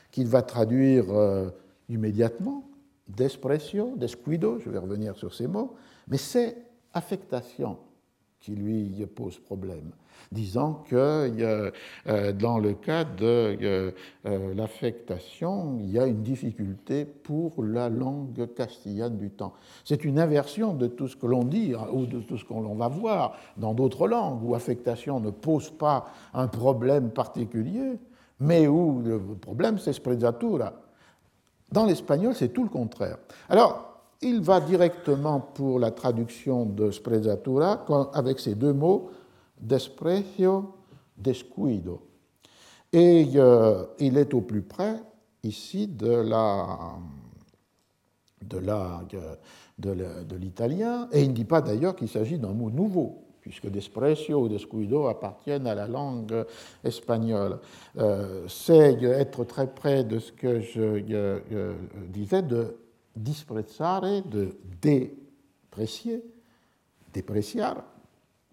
qu'il va traduire euh, immédiatement, desprecio, descuido, je vais revenir sur ces mots, mais c'est affectation qui lui pose problème disant que euh, dans le cas de euh, euh, l'affectation, il y a une difficulté pour la langue castillane du temps. C'est une inversion de tout ce que l'on dit hein, ou de tout ce qu'on va voir dans d'autres langues où affectation ne pose pas un problème particulier, mais où le problème c'est sprezzatura. Dans l'espagnol, c'est tout le contraire. Alors, il va directement pour la traduction de sprezzatura avec ces deux mots desprecio, descuido. Et euh, il est au plus près ici de la de de l'italien, et il ne dit pas d'ailleurs qu'il s'agit d'un mot nouveau, puisque desprecio ou descuido appartiennent à la langue espagnole. Euh, c'est être très près de ce que je euh, disais de disprezzare, de déprécier, dépréciar,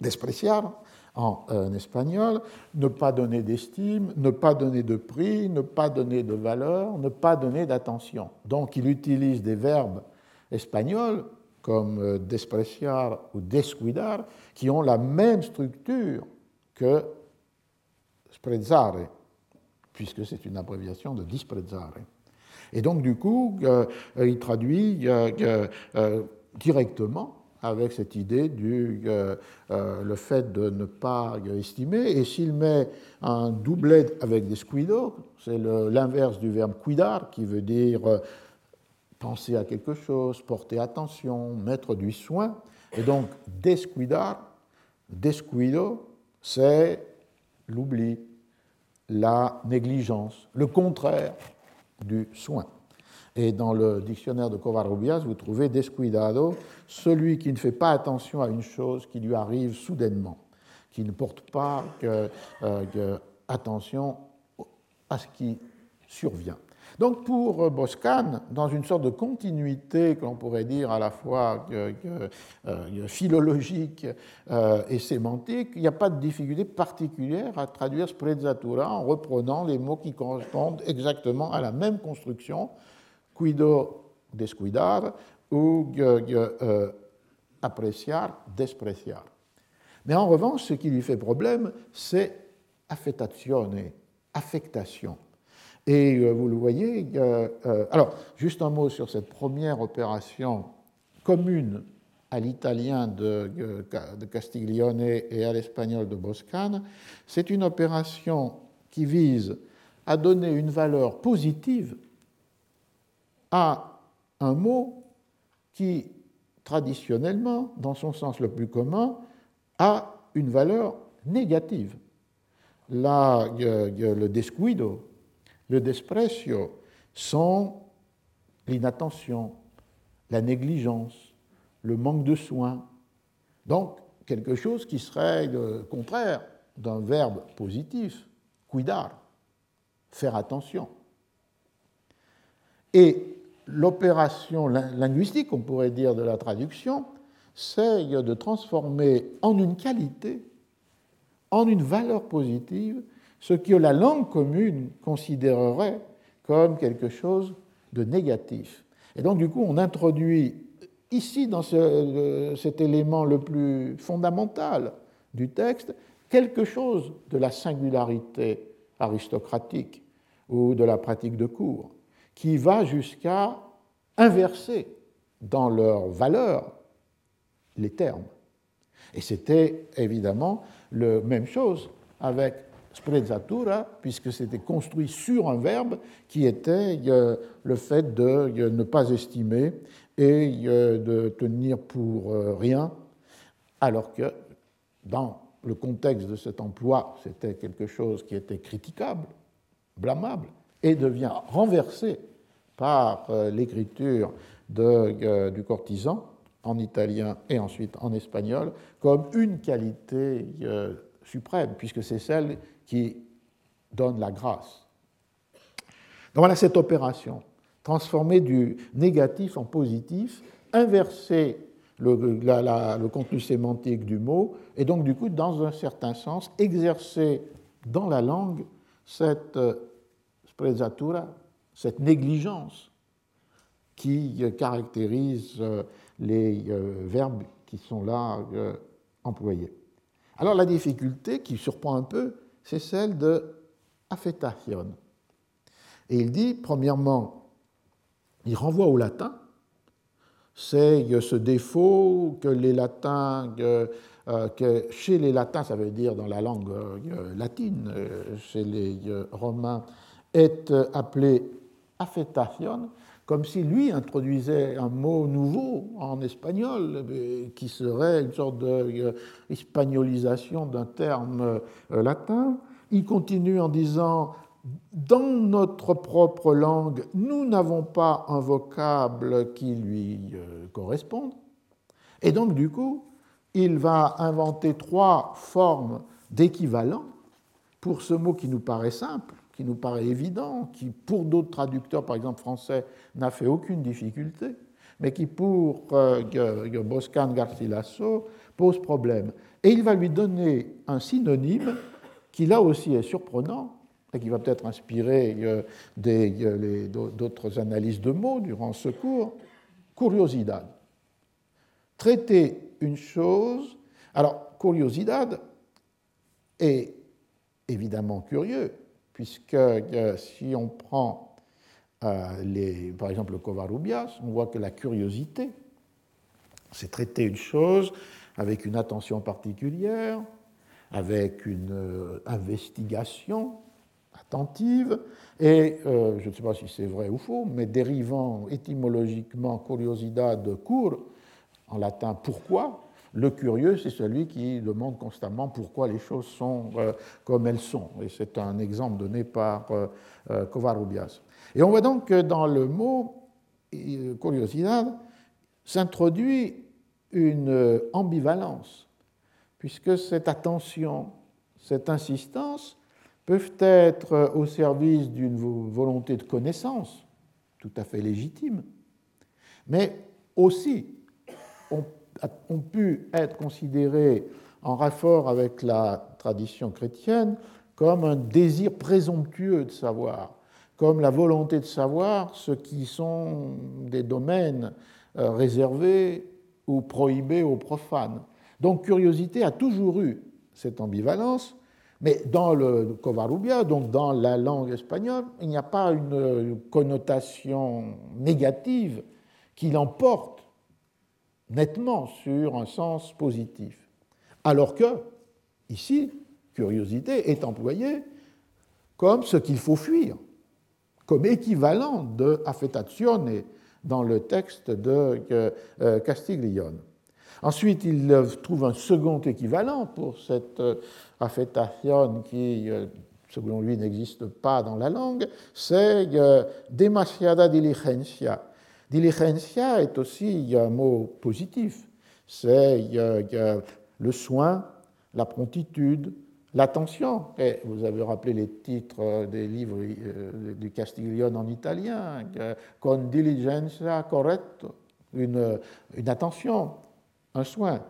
despreciar, en, espagnol, ne pas donner d'estime, ne pas donner de prix, ne pas donner de valeur, ne pas donner d'attention. Donc il utilise des verbes espagnols comme euh, despreciar ou descuidar qui ont la même structure que sprezzare, puisque c'est une abréviation de disprezzare. Et donc, du coup, euh, il traduit euh, directement avec cette idée du le fait de ne pas estimer. Et s'il met un doublet avec des squido, c'est l'inverse du verbe cuidar, qui veut dire penser à quelque chose, porter attention, mettre du soin. Et donc, descuidar, descuido, c'est l'oubli, la négligence, le contraire du soin. Et dans le dictionnaire de Covarrubias, vous trouvez descuidado, celui qui ne fait pas attention à une chose qui lui arrive soudainement, qui ne porte pas euh, attention à ce qui survient. Donc pour Boscan, dans une sorte de continuité que l'on pourrait dire à la fois euh, philologique euh, et sémantique, il n'y a pas de difficulté particulière à traduire sprezzatura en reprenant les mots qui correspondent exactement à la même construction cuido descuidar ou euh, apreciar, despreciar. Mais en revanche, ce qui lui fait problème, c'est affettazione, affectation. Et euh, vous le voyez, euh, alors juste un mot sur cette première opération commune à l'italien de, de, Castiglione et à l'espagnol de Boscan. C'est une opération qui vise à donner une valeur positive à un mot qui, traditionnellement, dans son sens le plus commun, a une valeur négative. Là, le descuido, le desprecio sont l'inattention, la négligence, le manque de soin. Donc, quelque chose qui serait le contraire d'un verbe positif, cuidar, faire attention. Et l'opération linguistique, on pourrait dire, de la traduction, c'est de transformer en une qualité, en une valeur positive, ce que la langue commune considérerait comme quelque chose de négatif. Et donc, du coup, on introduit ici, dans cet élément le plus fondamental du texte, quelque chose de la singularité aristocratique ou de la pratique de cours qui va jusqu'à inverser dans leur valeur les termes. Et c'était évidemment la même chose avec sprezzatura, puisque c'était construit sur un verbe qui était euh, le fait de euh, ne pas estimer et euh, de tenir pour rien, alors que dans le contexte de cet emploi, c'était quelque chose qui était critiquable, blâmable, et devient renversé par l'écriture du courtisan en italien et ensuite en espagnol comme une qualité suprême, puisque c'est celle qui donne la grâce. Donc voilà cette opération, transformer du négatif en positif, inverser le, contenu sémantique du mot, et donc du coup, dans un certain sens, exercer dans la langue cette euh, sprezzatura, cette négligence qui caractérise euh, les euh, verbes qui sont là employés. Alors la difficulté qui surprend un peu, c'est celle de affectation. Et il dit, premièrement, il renvoie au latin, c'est ce défaut que les latins, euh, que chez les latins, ça veut dire dans la langue euh, latine, euh, chez les romains, est appelé affectation, comme si lui introduisait un mot nouveau en espagnol, qui serait une sorte de d'un terme latin. Il continue en disant dans notre propre langue, nous n'avons pas un vocable qui lui euh, corresponde. Et donc, du coup, il va inventer trois formes d'équivalent pour ce mot qui nous paraît simple, qui nous paraît évident, qui, pour d'autres traducteurs, par exemple français, n'a fait aucune difficulté, mais qui, pour euh, Boscan Garcilaso, pose problème. Et il va lui donner un synonyme qui, là aussi, est surprenant, et qui va peut-être inspirer euh, d'autres analyses de mots durant ce cours, curiosidad. Traiter une chose. Alors, curiosidad est évidemment curieux, puisque euh, si on prend euh, les, par exemple le Covarrubias, on voit que la curiosité, c'est traiter une chose avec une attention particulière, avec une investigation, attentive, et euh, je ne sais pas si c'est vrai ou faux, mais dérivant étymologiquement curiosidad de cur, en latin pourquoi, le curieux, c'est celui qui demande constamment pourquoi les choses sont euh, comme elles sont. Et c'est un exemple donné par euh, euh Et on voit donc que dans le mot curiosidad s'introduit une ambivalence, puisque cette attention, cette insistance peuvent être au service d'une volonté de connaissance, tout à fait légitime, mais aussi ont, pu être considérés en rapport avec la tradition chrétienne comme un désir présomptueux de savoir, comme la volonté de savoir ce qui sont des domaines euh, réservés ou prohibés aux profanes. Donc curiosité a toujours eu cette ambivalence, mais dans le Covarrubia, donc dans la langue espagnole, il n'y a pas une connotation négative qui l'emporte nettement sur un sens positif. Alors que, ici, curiosité est employée comme ce qu'il faut fuir, comme équivalent de affettazione dans le texte de euh, Castiglione. Ensuite, il trouve un second équivalent pour cette euh, affectation qui, euh, selon lui, n'existe pas dans la langue, c'est euh, demasiada diligencia. Diligencia est aussi un mot positif. C'est le soin, la promptitude, l'attention. Vous avez rappelé les titres des livres du Castiglione en italien, con diligencia corretto, une, attention, un soin.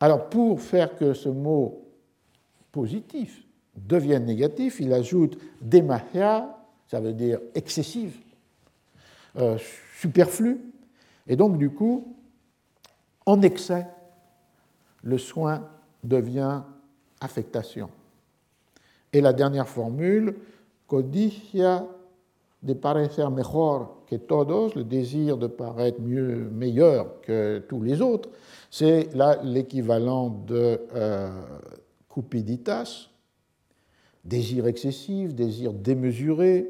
Alors pour faire que ce mot positif devienne négatif, il ajoute demahia, ça veut dire excessive, euh, superflu, et donc du coup, en excès, le soin devient affectation. Et la dernière formule, codicia de parecer mejor que todos, le désir de paraître mieux, meilleur que tous les autres, c'est là l'équivalent de euh, cupiditas, désir excessif, désir démesuré,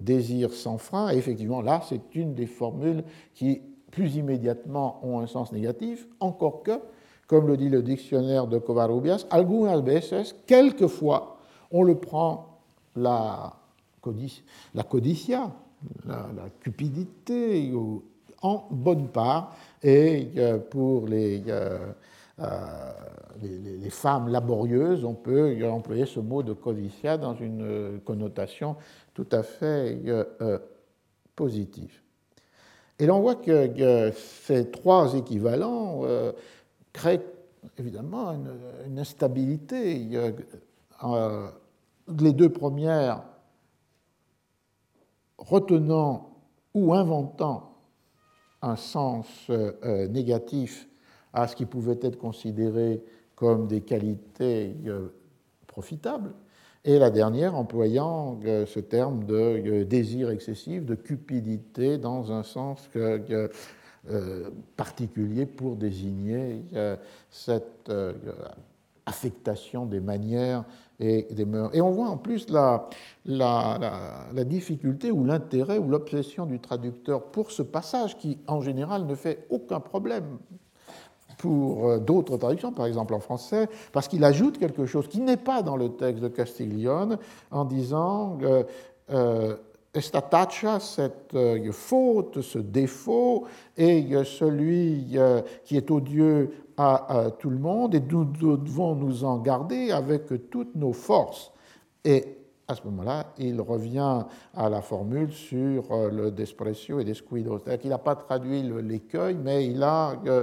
désir sans frein. Et effectivement, là, c'est une des formules qui, plus immédiatement, ont un sens négatif, encore que, comme le dit le dictionnaire de Covarrubias, algunas veces, quelquefois, on le prend la, la codicia, la, cupidité, en bonne part, et euh, pour les, euh, euh, les, les femmes laborieuses, on peut employer ce mot de codicia dans une connotation tout à fait positive. Et l'on voit que, ces trois équivalents créent évidemment une, instabilité. les deux premières retenant ou inventant un sens euh, négatif à ce qui pouvait être considéré comme des qualités euh, profitables, et la dernière employant euh, ce terme de désir excessif, de cupidité, dans un sens particulier pour désigner cette affectation des manières et des mœurs. Et on voit en plus la, difficulté ou l'intérêt ou l'obsession du traducteur pour ce passage qui, en général, ne fait aucun problème pour euh, d'autres traductions, par exemple en français, parce qu'il ajoute quelque chose qui n'est pas dans le texte de Castiglione en disant euh, euh, Estataccia, cette euh, faute, ce défaut, est celui qui est odieux à, tout le monde et nous devons nous en garder avec toutes nos forces. À ce moment-là, il revient à la formule sur euh, le desprecio et descuido. C'est-à-dire qu'il n'a pas traduit l'écueil, mais il a euh,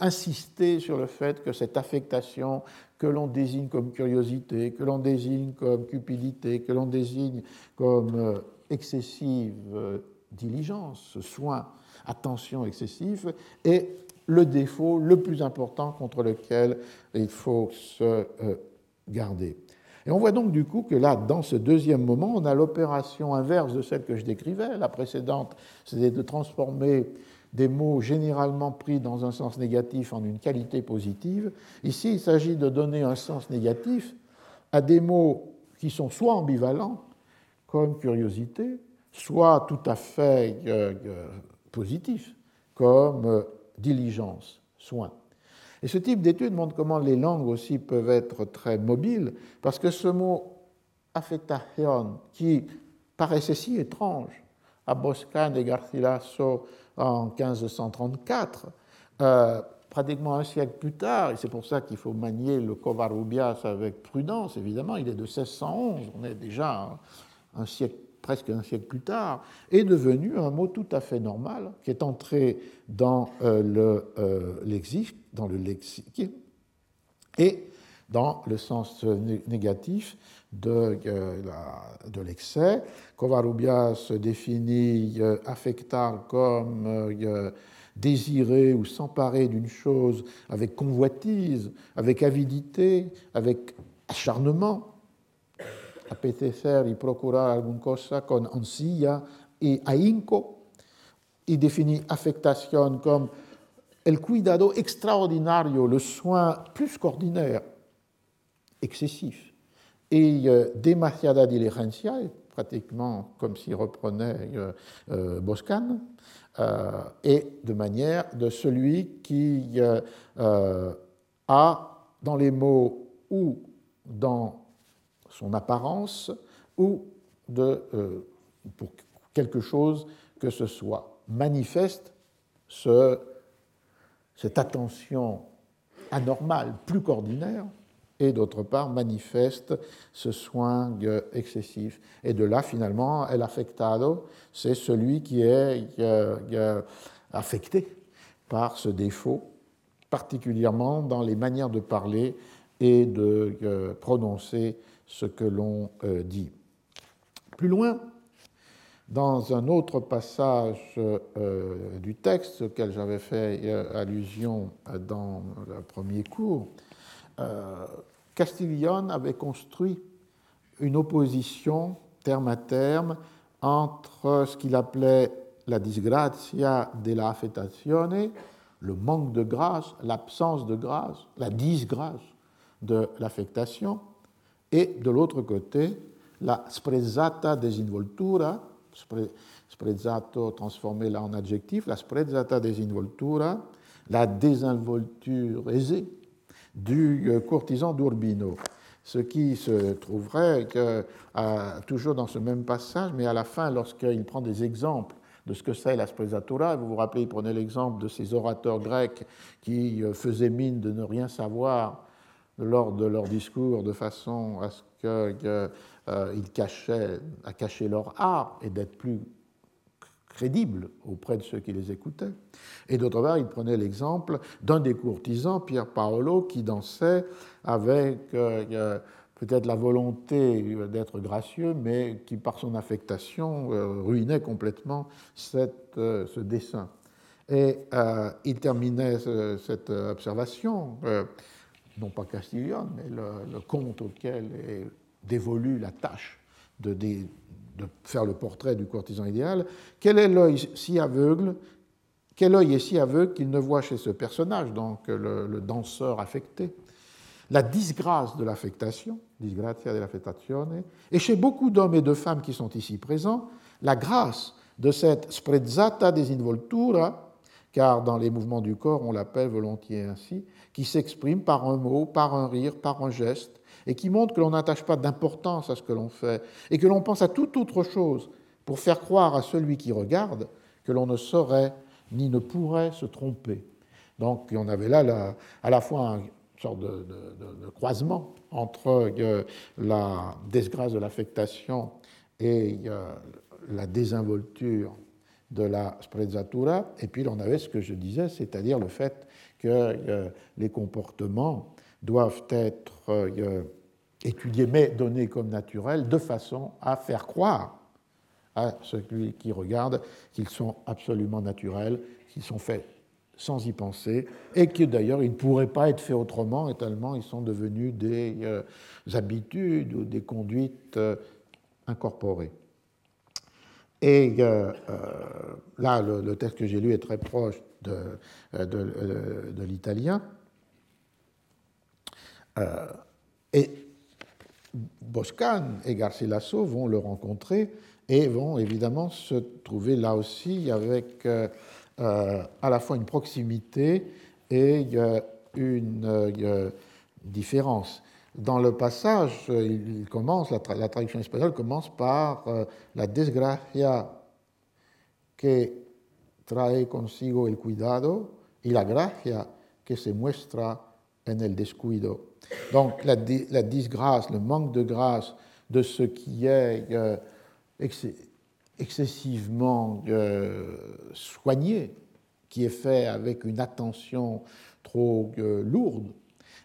insisté sur le fait que cette affectation que l'on désigne comme curiosité, que l'on désigne comme cupidité, que l'on désigne comme euh, excessive diligence, soin, attention excessive, est le défaut le plus important contre lequel il faut se garder. Et on voit donc du coup que là, dans ce deuxième moment, on a l'opération inverse de celle que je décrivais. La précédente, c'était de transformer des mots généralement pris dans un sens négatif en une qualité positive. Ici, il s'agit de donner un sens négatif à des mots qui sont soit ambivalents, comme curiosité, soit tout à fait euh, euh, positifs, comme euh, diligence, soin. Et ce type d'étude montre comment les langues aussi peuvent être très mobiles, parce que ce mot affectation, qui paraissait si étrange à Boscan et Garcilaso en 1534, euh, pratiquement un siècle plus tard, et c'est pour ça qu'il faut manier le Covarrubias avec prudence, évidemment, il est de 1611, on est déjà un siècle presque un siècle plus tard, est devenu un mot tout à fait normal, qui est entré dans euh, le euh, lexique, dans le et dans le sens négatif de, euh, de l'excès. Covarrubias définit affectar comme désirer ou s'emparer d'une chose avec convoitise, avec avidité, avec acharnement apetecer y procurar alguna cosa con ansilla y ahínco, y définit affectation comme el cuidado extraordinario, le soin plus qu'ordinaire, excessif, et euh, demasiada diligencia, pratiquement comme s'il reprenait euh, euh, Boscan, euh, et de manière de celui qui euh, a dans les mots ou dans son apparence ou de, euh, pour quelque chose que ce soit, manifeste ce, cette attention anormale, plus qu'ordinaire, et d'autre part manifeste ce soin excessif. Et de là, finalement, el affectado, c'est celui qui est affecté par ce défaut, particulièrement dans les manières de parler et de prononcer ce que l'on euh, dit. Plus loin, dans un autre passage euh, du texte auquel j'avais fait euh, allusion dans le premier cours, Castiglione avait construit une opposition terme à terme entre ce qu'il appelait la disgrazia della affettazione, le manque de grâce, l'absence de grâce, la disgrâce de l'affectation, et de l'autre côté, la sprezzata desinvoltura, sprezzato transformé là en adjectif, la sprezzata desinvoltura, la désinvolture aisée du euh, courtisan d'Urbino. Ce qui se trouverait que, toujours dans ce même passage, mais à la fin, lorsqu'il prend des exemples de ce que c'est la sprezzatura, vous vous rappelez, il prenait l'exemple de ces orateurs grecs qui euh, faisaient mine de ne rien savoir lors de leur discours de façon à ce qu'ils cachaient, à cacher leur art et d'être plus crédibles auprès de ceux qui les écoutaient. Et d'autre part, il prenait l'exemple d'un des courtisans, Pierre Paolo, qui dansait avec peut-être la volonté d'être gracieux, mais qui par son affectation ruinait complètement cette, ce dessin. Et euh, il terminait cette observation, euh, non pas Castillon, mais le, conte auquel est dévolue la tâche de, faire le portrait du courtisan idéal. Quel est l'œil si aveugle Quel œil est si aveugle qu'il ne voit chez ce personnage, donc le, danseur affecté, la disgrâce de l'affectation, disgrazia dell'affettazione, et chez beaucoup d'hommes et de femmes qui sont ici présents, la grâce de cette sprezzata desinvoltura car dans les mouvements du corps, on l'appelle volontiers ainsi, qui s'exprime par un mot, par un rire, par un geste, et qui montre que l'on n'attache pas d'importance à ce que l'on fait, et que l'on pense à toute autre chose pour faire croire à celui qui regarde que l'on ne saurait ni ne pourrait se tromper. Donc on avait là à la fois une sorte de, croisement entre euh, la disgrâce de l'affectation et euh, la désinvolture de la sprezzatura, et puis on avait ce que je disais, c'est-à-dire le fait que euh, les comportements doivent être euh, étudiés mais donnés comme naturels de façon à faire croire à celui qui regarde qu'ils sont absolument naturels, qu'ils sont faits sans y penser, et que d'ailleurs ils ne pourraient pas être faits autrement, et tellement ils sont devenus des euh, habitudes ou des conduites incorporées. Et euh, euh, là, le, texte que j'ai lu est très proche de, euh, l'italien. et Boscan et Garcilaso vont le rencontrer et vont évidemment se trouver là aussi avec à la fois une proximité et une différence. Dans le passage, il commence, la, traduction espagnole commence par euh, la desgracia que trae consigo el cuidado y la gracia que se muestra en el descuido. Donc la, disgrâce, le manque de grâce de ce qui est euh, excessivement euh, soigné, qui est fait avec une attention trop lourde,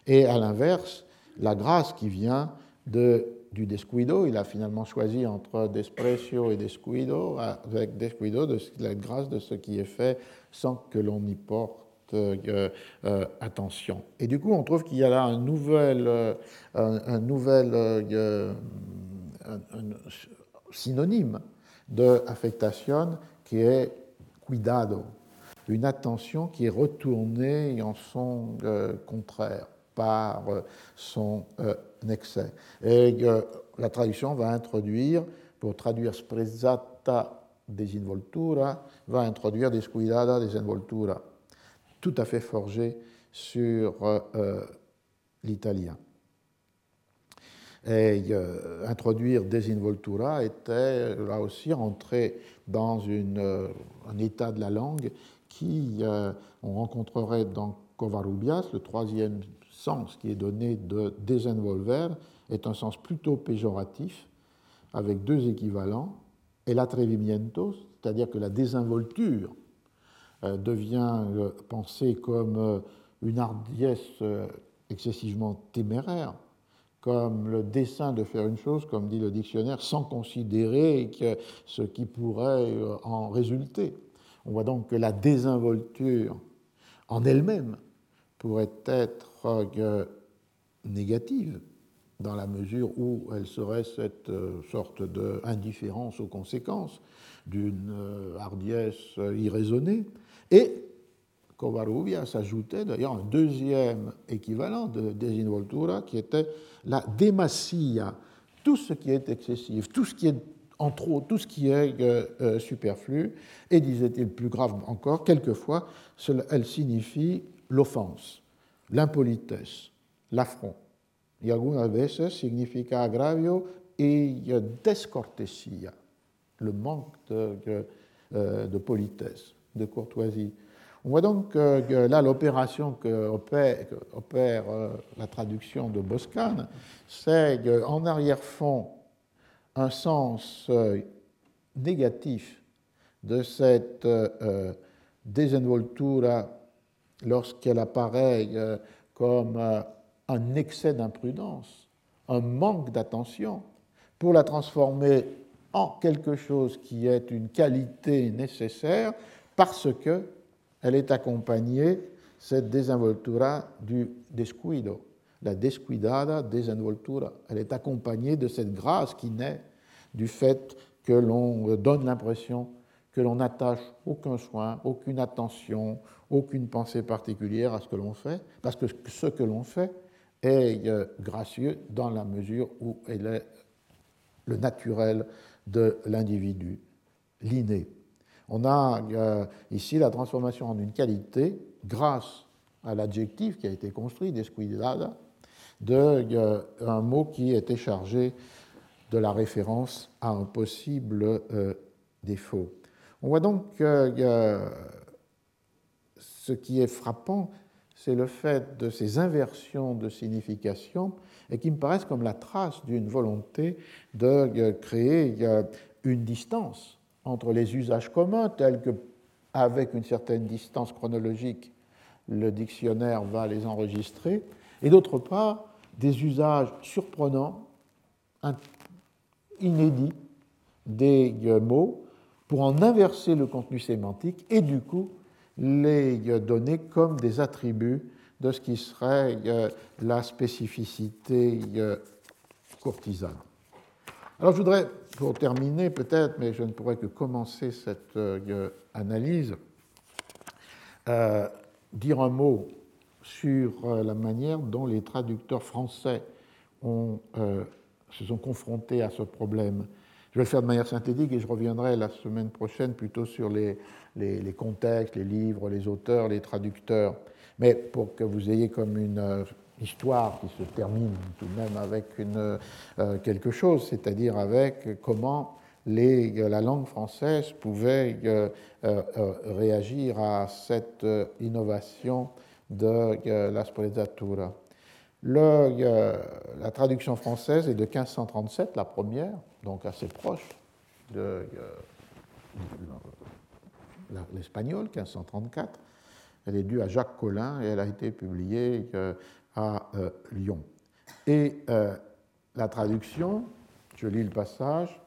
et à l'inverse, la grâce qui vient de, du descuido. Il a finalement choisi entre desprecio et descuido, avec descuido, de la grâce de ce qui est fait sans que l'on y porte euh, euh, attention. Et du coup, on trouve qu'il y a là un nouvel, euh, synonyme de affectation qui est cuidado, une attention qui est retournée en son contraire par euh, son euh, excès. Et euh, la traduction va introduire, pour traduire sprezzata desinvoltura, va introduire descuidada desinvoltura, tout à fait forgé sur l'italien. Et introduire desinvoltura était là aussi entrer dans un état de la langue qui, on rencontrerait dans Covarrubias, le troisième sens qui est donné de désinvolver est un sens plutôt péjoratif, avec deux équivalents, et l'atrevimiento, c'est-à-dire que la désinvolture euh, devient euh, pensée comme euh, une hardiesse excessivement téméraire, comme le dessein de faire une chose, comme dit le dictionnaire, sans considérer ce qui pourrait en résulter. On voit donc que la désinvolture en elle-même pourrait être négative, dans la mesure où elle serait cette euh, sorte d'indifférence aux conséquences d'une euh, hardiesse irraisonnée. Et Covarrubia s'ajoutait d'ailleurs un deuxième équivalent de desinvoltura qui était la démassia, tout ce qui est excessif, tout ce qui est en trop, tout ce qui est euh, superflu, et disait-il plus grave encore, quelquefois, elle signifie l'offense l'impolitesse, l'affront. Y algunas veces significa agravio y descortesía, le manque de, euh, de politesse, de courtoisie. On voit donc que, là l'opération que opère, euh, la traduction de Boscan, c'est en arrière-fond un sens euh, négatif de cette euh, désinvoltura lorsqu'elle apparaît comme un excès d'imprudence, un manque d'attention, pour la transformer en quelque chose qui est une qualité nécessaire parce que elle est accompagnée, cette désinvoltura, du descuido, la descuidada desinvoltura. Elle est accompagnée de cette grâce qui naît du fait que l'on donne l'impression que l'on n'attache aucun soin, aucune attention, aucune pensée particulière à ce que l'on fait, parce que ce que l'on fait est euh, gracieux dans la mesure où elle est le naturel de l'individu, l'inné. On a euh, ici la transformation en une qualité grâce à l'adjectif qui a été construit, descuidada, d'un euh, mot qui était chargé de la référence à un possible défaut. On voit donc que ce qui est frappant, c'est le fait de ces inversions de signification et qui me paraissent comme la trace d'une volonté de créer une distance entre les usages communs tels que, avec une certaine distance chronologique, le dictionnaire va les enregistrer, et d'autre part, des usages surprenants, inédits des mots pour en inverser le contenu sémantique et du coup les donner comme des attributs de ce qui serait euh, la spécificité euh, courtisane. Alors je voudrais, pour terminer peut-être, mais je ne pourrais que commencer cette euh, analyse, euh, dire un mot sur euh, la manière dont les traducteurs français se sont confrontés à ce problème. Je vais le faire de manière synthétique et je reviendrai la semaine prochaine plutôt sur les, contextes, les livres, les auteurs, les traducteurs. Mais pour que vous ayez comme une histoire qui se termine tout de même avec euh, quelque chose, c'est-à-dire avec comment les, la langue française pouvait euh, euh, réagir à cette innovation de la sprezzatura. La traduction française est de 1537, la première, donc assez proche de l'espagnol, 1534. Elle est due à Jacques Collin et elle a été publiée à euh, Lyon. Et euh, la traduction, je lis le passage,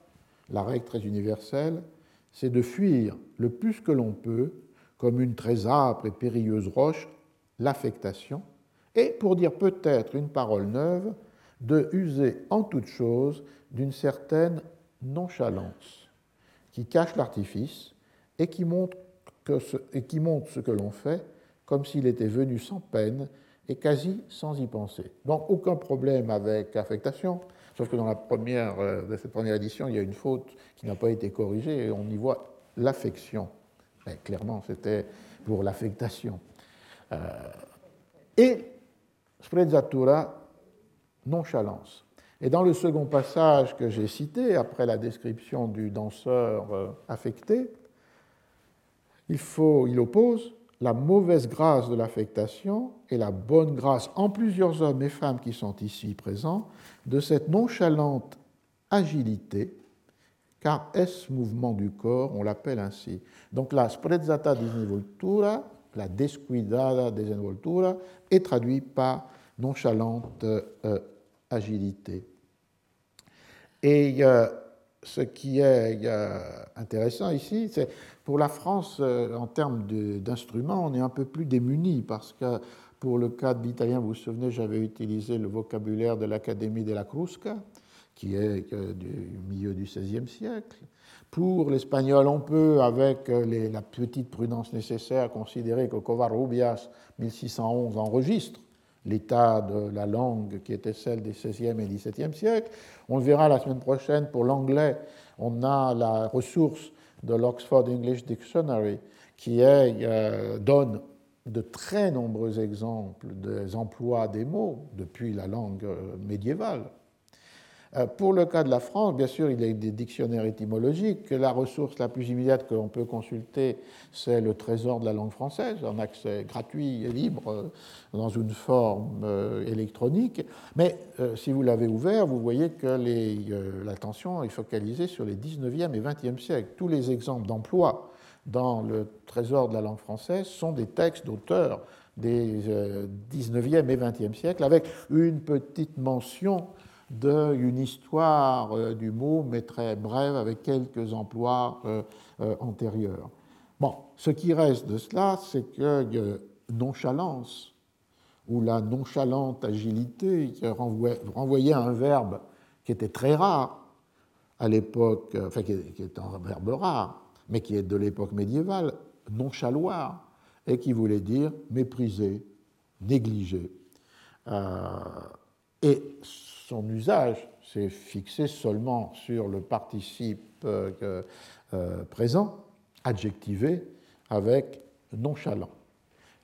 la règle très universelle, c'est de fuir le plus que l'on peut, comme une très âpre et périlleuse roche, l'affectation, et pour dire peut-être une parole neuve, de user en toute chose d'une certaine nonchalance qui cache l'artifice et qui montre, ce, que l'on fait comme s'il était venu sans peine et quasi sans y penser. Donc aucun problème avec affectation, sauf que dans la première, euh, cette première édition, il y a une faute qui n'a pas été corrigée et on y voit l'affection. clairement, c'était pour l'affectation. Euh, et sprezzatura, nonchalance. Et dans le second passage que j'ai cité, après la description du danseur euh, affecté, il, faut, il oppose la mauvaise grâce de l'affectation et la bonne grâce en plusieurs hommes et femmes qui sont ici présents de cette nonchalante agilité, car est-ce mouvement du corps, on l'appelle ainsi. Donc la sprezzata disinvoltura, la descuidada desinvoltura, est traduit par nonchalante euh, Et euh, ce qui est euh, intéressant ici, c'est pour la France, euh, en termes d'instruments, on est un peu plus démuni parce que pour le cas de l'italien, vous vous souvenez, j'avais utilisé le vocabulaire de l'Académie de la Crusca, qui est du milieu du XVIe siècle. Pour l'espagnol, on peut, avec la petite prudence nécessaire, considérer que Covarrubias, 1611, enregistre l'état de la langue qui était celle des XVIe et XVIIe siècles. On le verra la semaine prochaine pour l'anglais. On a la ressource de l'Oxford English Dictionary qui euh, donne de très nombreux exemples des emplois des mots depuis la langue euh, médiévale. Euh, pour le cas de la France, bien sûr, il y a des dictionnaires étymologiques. La ressource la plus immédiate que l'on peut consulter, c'est le trésor de la langue française, en accès gratuit et libre euh, dans une forme euh, électronique. Mais si vous l'avez ouvert, vous voyez que l'attention est focalisée sur les 19e et 20e siècles. Tous les exemples d'emploi dans le trésor de la langue française sont des textes d'auteurs des 19e et 20e siècles, avec une petite mention d'une histoire euh, du mot, mais très brève, avec quelques emplois euh, euh, antérieurs. Bon, ce qui reste de cela, c'est que nonchalance, ou la nonchalante agilité, qui renvoyait à un verbe qui était très rare à l'époque, enfin qui est un verbe rare, mais qui est de l'époque médiévale, nonchaloir, et qui voulait dire mépriser, négliger. et son usage s'est fixé seulement sur le participe euh, euh, présent, adjectivé, avec nonchalant.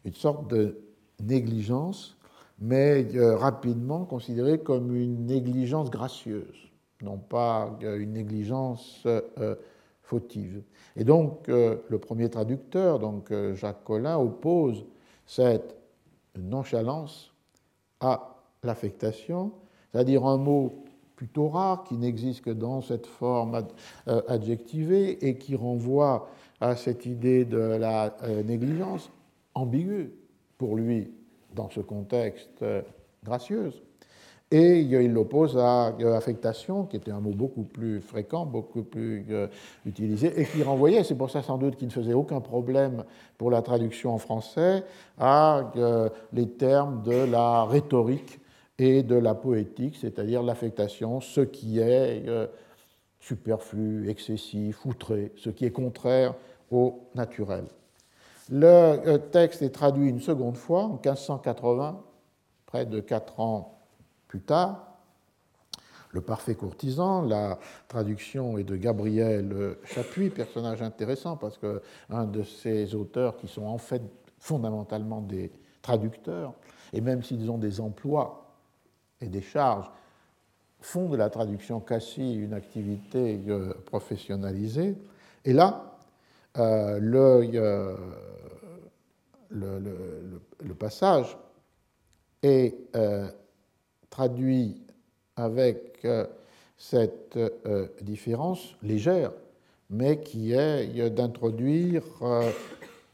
Une sorte de négligence, mais euh, rapidement considérée comme une négligence gracieuse, non pas une négligence fautive. Et donc, le premier traducteur, donc Jacques Collin, oppose cette nonchalance à l'affectation c'est-à-dire un mot plutôt rare qui n'existe que dans cette forme euh, adjectivée et qui renvoie à cette idée de la euh, négligence ambiguë pour lui dans ce contexte euh, gracieuse. Et il l'oppose à affectation, qui était un mot beaucoup plus fréquent, beaucoup plus utilisé, et qui renvoyait, c'est pour ça sans doute qu'il ne faisait aucun problème pour la traduction en français, à les termes de la rhétorique et de la poétique, c'est-à-dire l'affectation, ce qui est euh, superflu, excessif, outré, ce qui est contraire au naturel. Le euh, texte est traduit une seconde fois, en 1580, près de quatre ans plus tard. Le parfait courtisan, la traduction est de Gabriel Chapuis, personnage intéressant parce qu'un de ces auteurs qui sont en fait fondamentalement des traducteurs, et même s'ils ont des emplois et des charges font de la traduction quasi une activité euh, professionnalisée. Et là, euh, euh, le, le, passage est traduit avec cette différence légère, mais qui est d'introduire,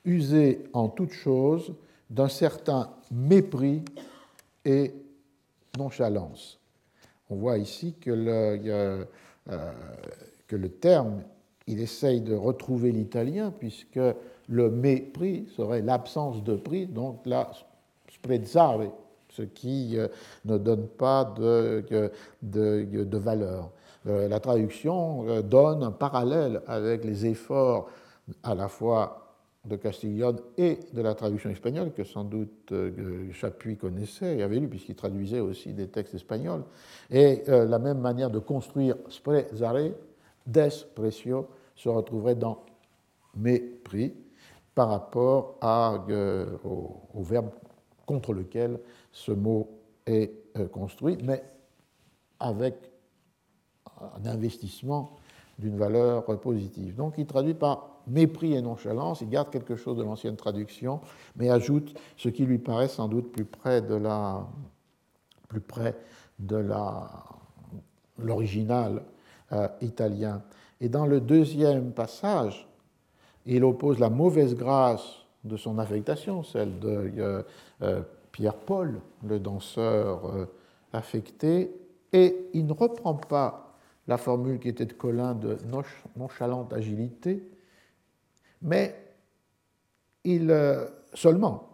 user en toute chose d'un certain mépris et nonchalance. On voit ici que le, euh, que le terme, il essaye de retrouver l'italien, puisque le mépris serait l'absence de prix, donc la sprezzare, ce qui euh, ne donne pas de, de, de valeur. Euh, la traduction donne un parallèle avec les efforts à la fois de Castiglione et de la traduction espagnole, que sans doute euh, Chapuis connaissait et avait lu, puisqu'il traduisait aussi des textes espagnols. Et euh, la même manière de construire sprezare, desprecio, se retrouverait dans mépris par rapport euh, au, verbe contre lequel ce mot est construit, mais avec un investissement d'une valeur positive. Donc il traduit par mépris et nonchalance, il garde quelque chose de l'ancienne traduction, mais ajoute ce qui lui paraît sans doute plus près de la, plus près de l'original euh, italien. Et dans le deuxième passage, il oppose la mauvaise grâce de son affectation, celle de euh, euh, Pierre-Paul, le danseur affecté, et il ne reprend pas la formule qui était de Colin de nonchalante agilité, mais il, euh, seulement,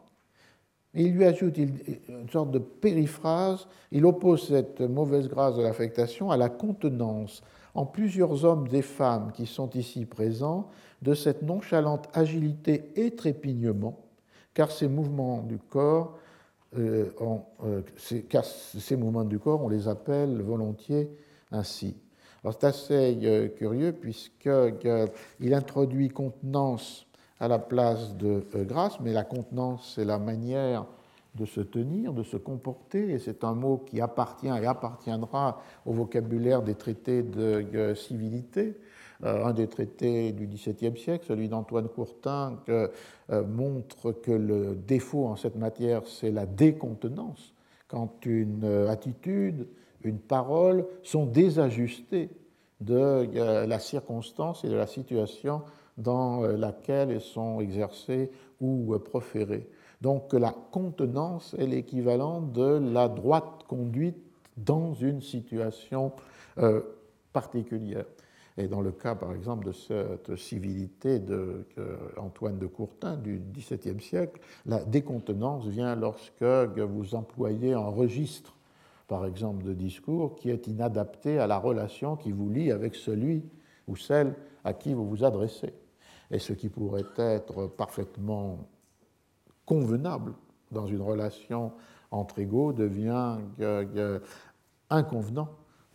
il lui ajoute une sorte de périphrase, il oppose cette mauvaise grâce de l'affectation à la contenance en plusieurs hommes et femmes qui sont ici présents de cette nonchalante agilité et trépignement, car ces mouvements du corps, euh, euh, car ces mouvements du corps, on les appelle volontiers ainsi c'est assez euh, curieux puisqu'il introduit contenance à la place de euh, grâce, mais la contenance, c'est la manière de se tenir, de se comporter, et c'est un mot qui appartient et appartiendra au vocabulaire des traités de civilité. Euh, un des traités du XVIIe siècle, celui d'Antoine Courtin, euh, montre que le défaut en cette matière, c'est la décontenance, quand une attitude, une parole sont désajustées de euh, la circonstance et de la situation dans laquelle elles sont exercées ou proférées. Donc la contenance est l'équivalent de la droite conduite dans une situation particulière. Et dans le cas, par exemple, de cette civilité d'Antoine de, de Courtin du XVIIe siècle, la décontenance vient lorsque vous employez un registre, par exemple, de discours qui est inadapté à la relation qui vous lie avec celui ou celle à qui vous vous adressez. Et ce qui pourrait être parfaitement convenable dans une relation entre égaux devient inconvenant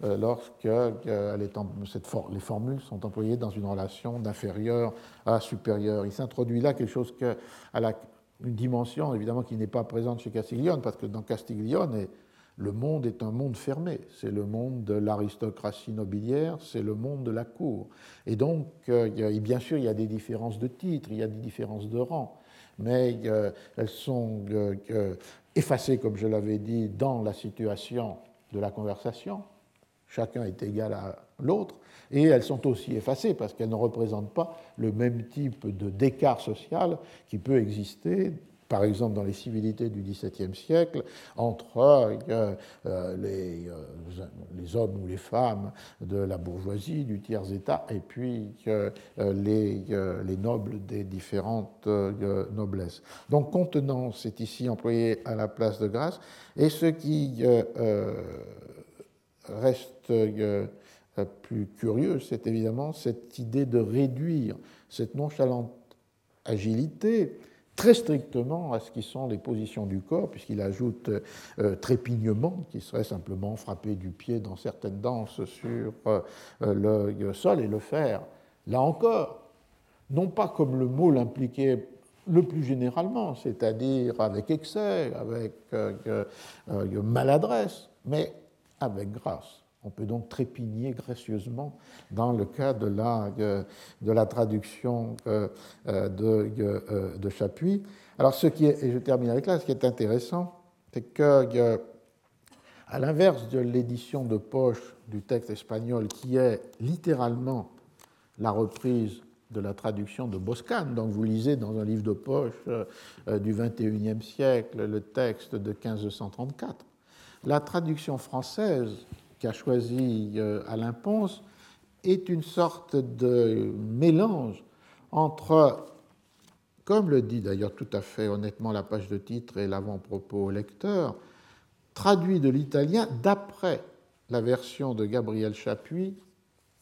euh, lorsque euh, les formules sont employées dans une relation d'inférieur à supérieur. Il s'introduit là quelque chose que, à la, une dimension évidemment qui n'est pas présente chez Castiglione, parce que dans Castiglione, le monde est un monde fermé. C'est le monde de l'aristocratie nobiliaire, c'est le monde de la cour. Et donc, euh, bien sûr, il y a des différences de titres, il y a des différences de rang, mais elles sont effacées, comme je l'avais dit, dans la situation de la conversation chacun est égal à l'autre, et elles sont aussi effacées parce qu'elles ne représentent pas le même type d'écart social qui peut exister par exemple dans les civilités du XVIIe siècle, entre euh, euh, les, euh, les, hommes ou les femmes de la bourgeoisie, du tiers-état, et puis les, les, nobles des différentes noblesses. Donc contenance est ici employé à la place de grâce, et ce qui reste plus curieux, c'est évidemment cette idée de réduire cette nonchalante agilité très strictement à ce qui sont les positions du corps, puisqu'il ajoute euh, trépignement, qui serait simplement frapper du pied dans certaines danses sur euh, le sol, et le faire, là encore, non pas comme le mot l'impliquait le plus généralement, c'est-à-dire avec excès, avec maladresse, mais avec grâce. On peut donc trépigner gracieusement dans le cas de la, euh, de la traduction euh, euh, de, Chapuis. Alors, ce qui est, et je termine avec là, ce qui est intéressant, c'est que, à l'inverse de l'édition de poche du texte espagnol, qui est littéralement la reprise de la traduction de Boscan. Donc vous lisez dans un livre de poche du XXIe siècle le texte de 1534. La traduction française qu'a choisi euh, Alain Ponce est une sorte de mélange entre, comme le dit d'ailleurs tout à fait honnêtement la page de titre et l'avant-propos au lecteur, traduit de l'italien d'après la version de Gabriel Chapuis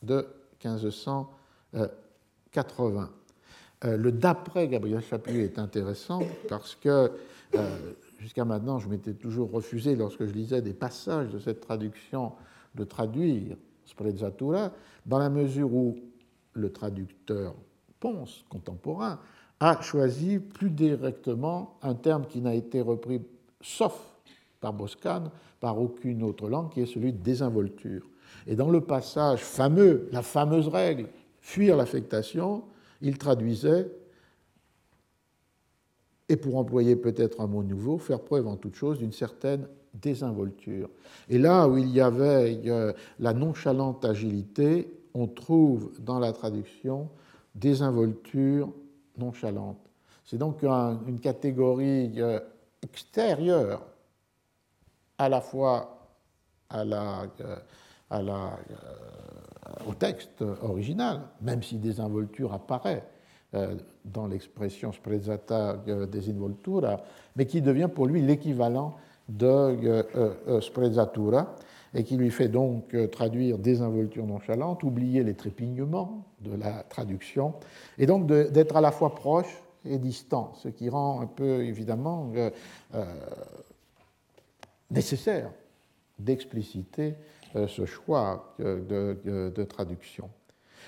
de 1580. Euh, le d'après Gabriel Chapuis est intéressant parce que euh, jusqu'à maintenant, je m'étais toujours refusé, lorsque je lisais des passages de cette traduction, de traduire Sprezzatura, dans la mesure où le traducteur Ponce, contemporain, a choisi plus directement un terme qui n'a été repris, sauf par Boscan, par aucune autre langue, qui est celui de désinvolture. Et dans le passage fameux, la fameuse règle, fuir l'affectation, il traduisait et pour employer peut-être un mot nouveau, faire preuve en toute chose d'une certaine désinvolture. Et là où il y avait la nonchalante agilité, on trouve dans la traduction désinvolture nonchalante. C'est donc une catégorie euh, extérieure à la fois à la, euh, euh, au texte original, même si désinvolture apparaît dans l'expression sprezzata desinvoltura, mais qui devient pour lui l'équivalent de euh, euh, sprezzatura et qui lui fait donc traduire désinvolture nonchalante, oublier les trépignements de la traduction, et donc d'être à la fois proche et distant, ce qui rend un peu évidemment nécessaire d'expliciter ce choix de, traduction.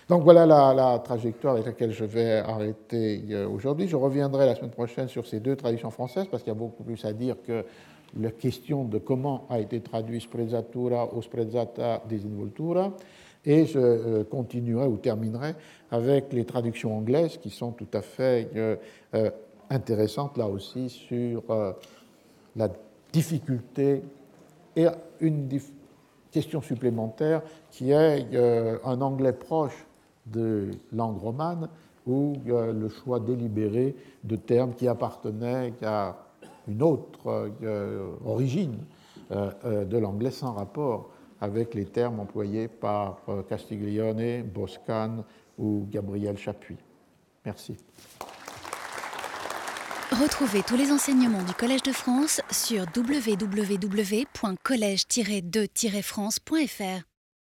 Donc voilà la, trajectoire avec laquelle je vais arrêter euh, aujourd'hui. Je reviendrai la semaine prochaine sur ces deux traductions françaises parce qu'il y a beaucoup plus à dire que la question de comment a été traduit sprezzatura ou sprezzata disinvoltura. Et je euh, continuerai ou terminerai avec les traductions anglaises qui sont tout à fait euh, intéressantes là aussi sur la difficulté et une question supplémentaire qui est un anglais proche de langue romane ou le choix délibéré de termes qui appartenaient à une autre euh, origine euh, euh, de l'anglais sans rapport avec les termes employés par Castiglione, Boscan ou Gabriel Chapuis. Merci. Retrouvez tous les enseignements du Collège de France sur www.colège-2-france.fr.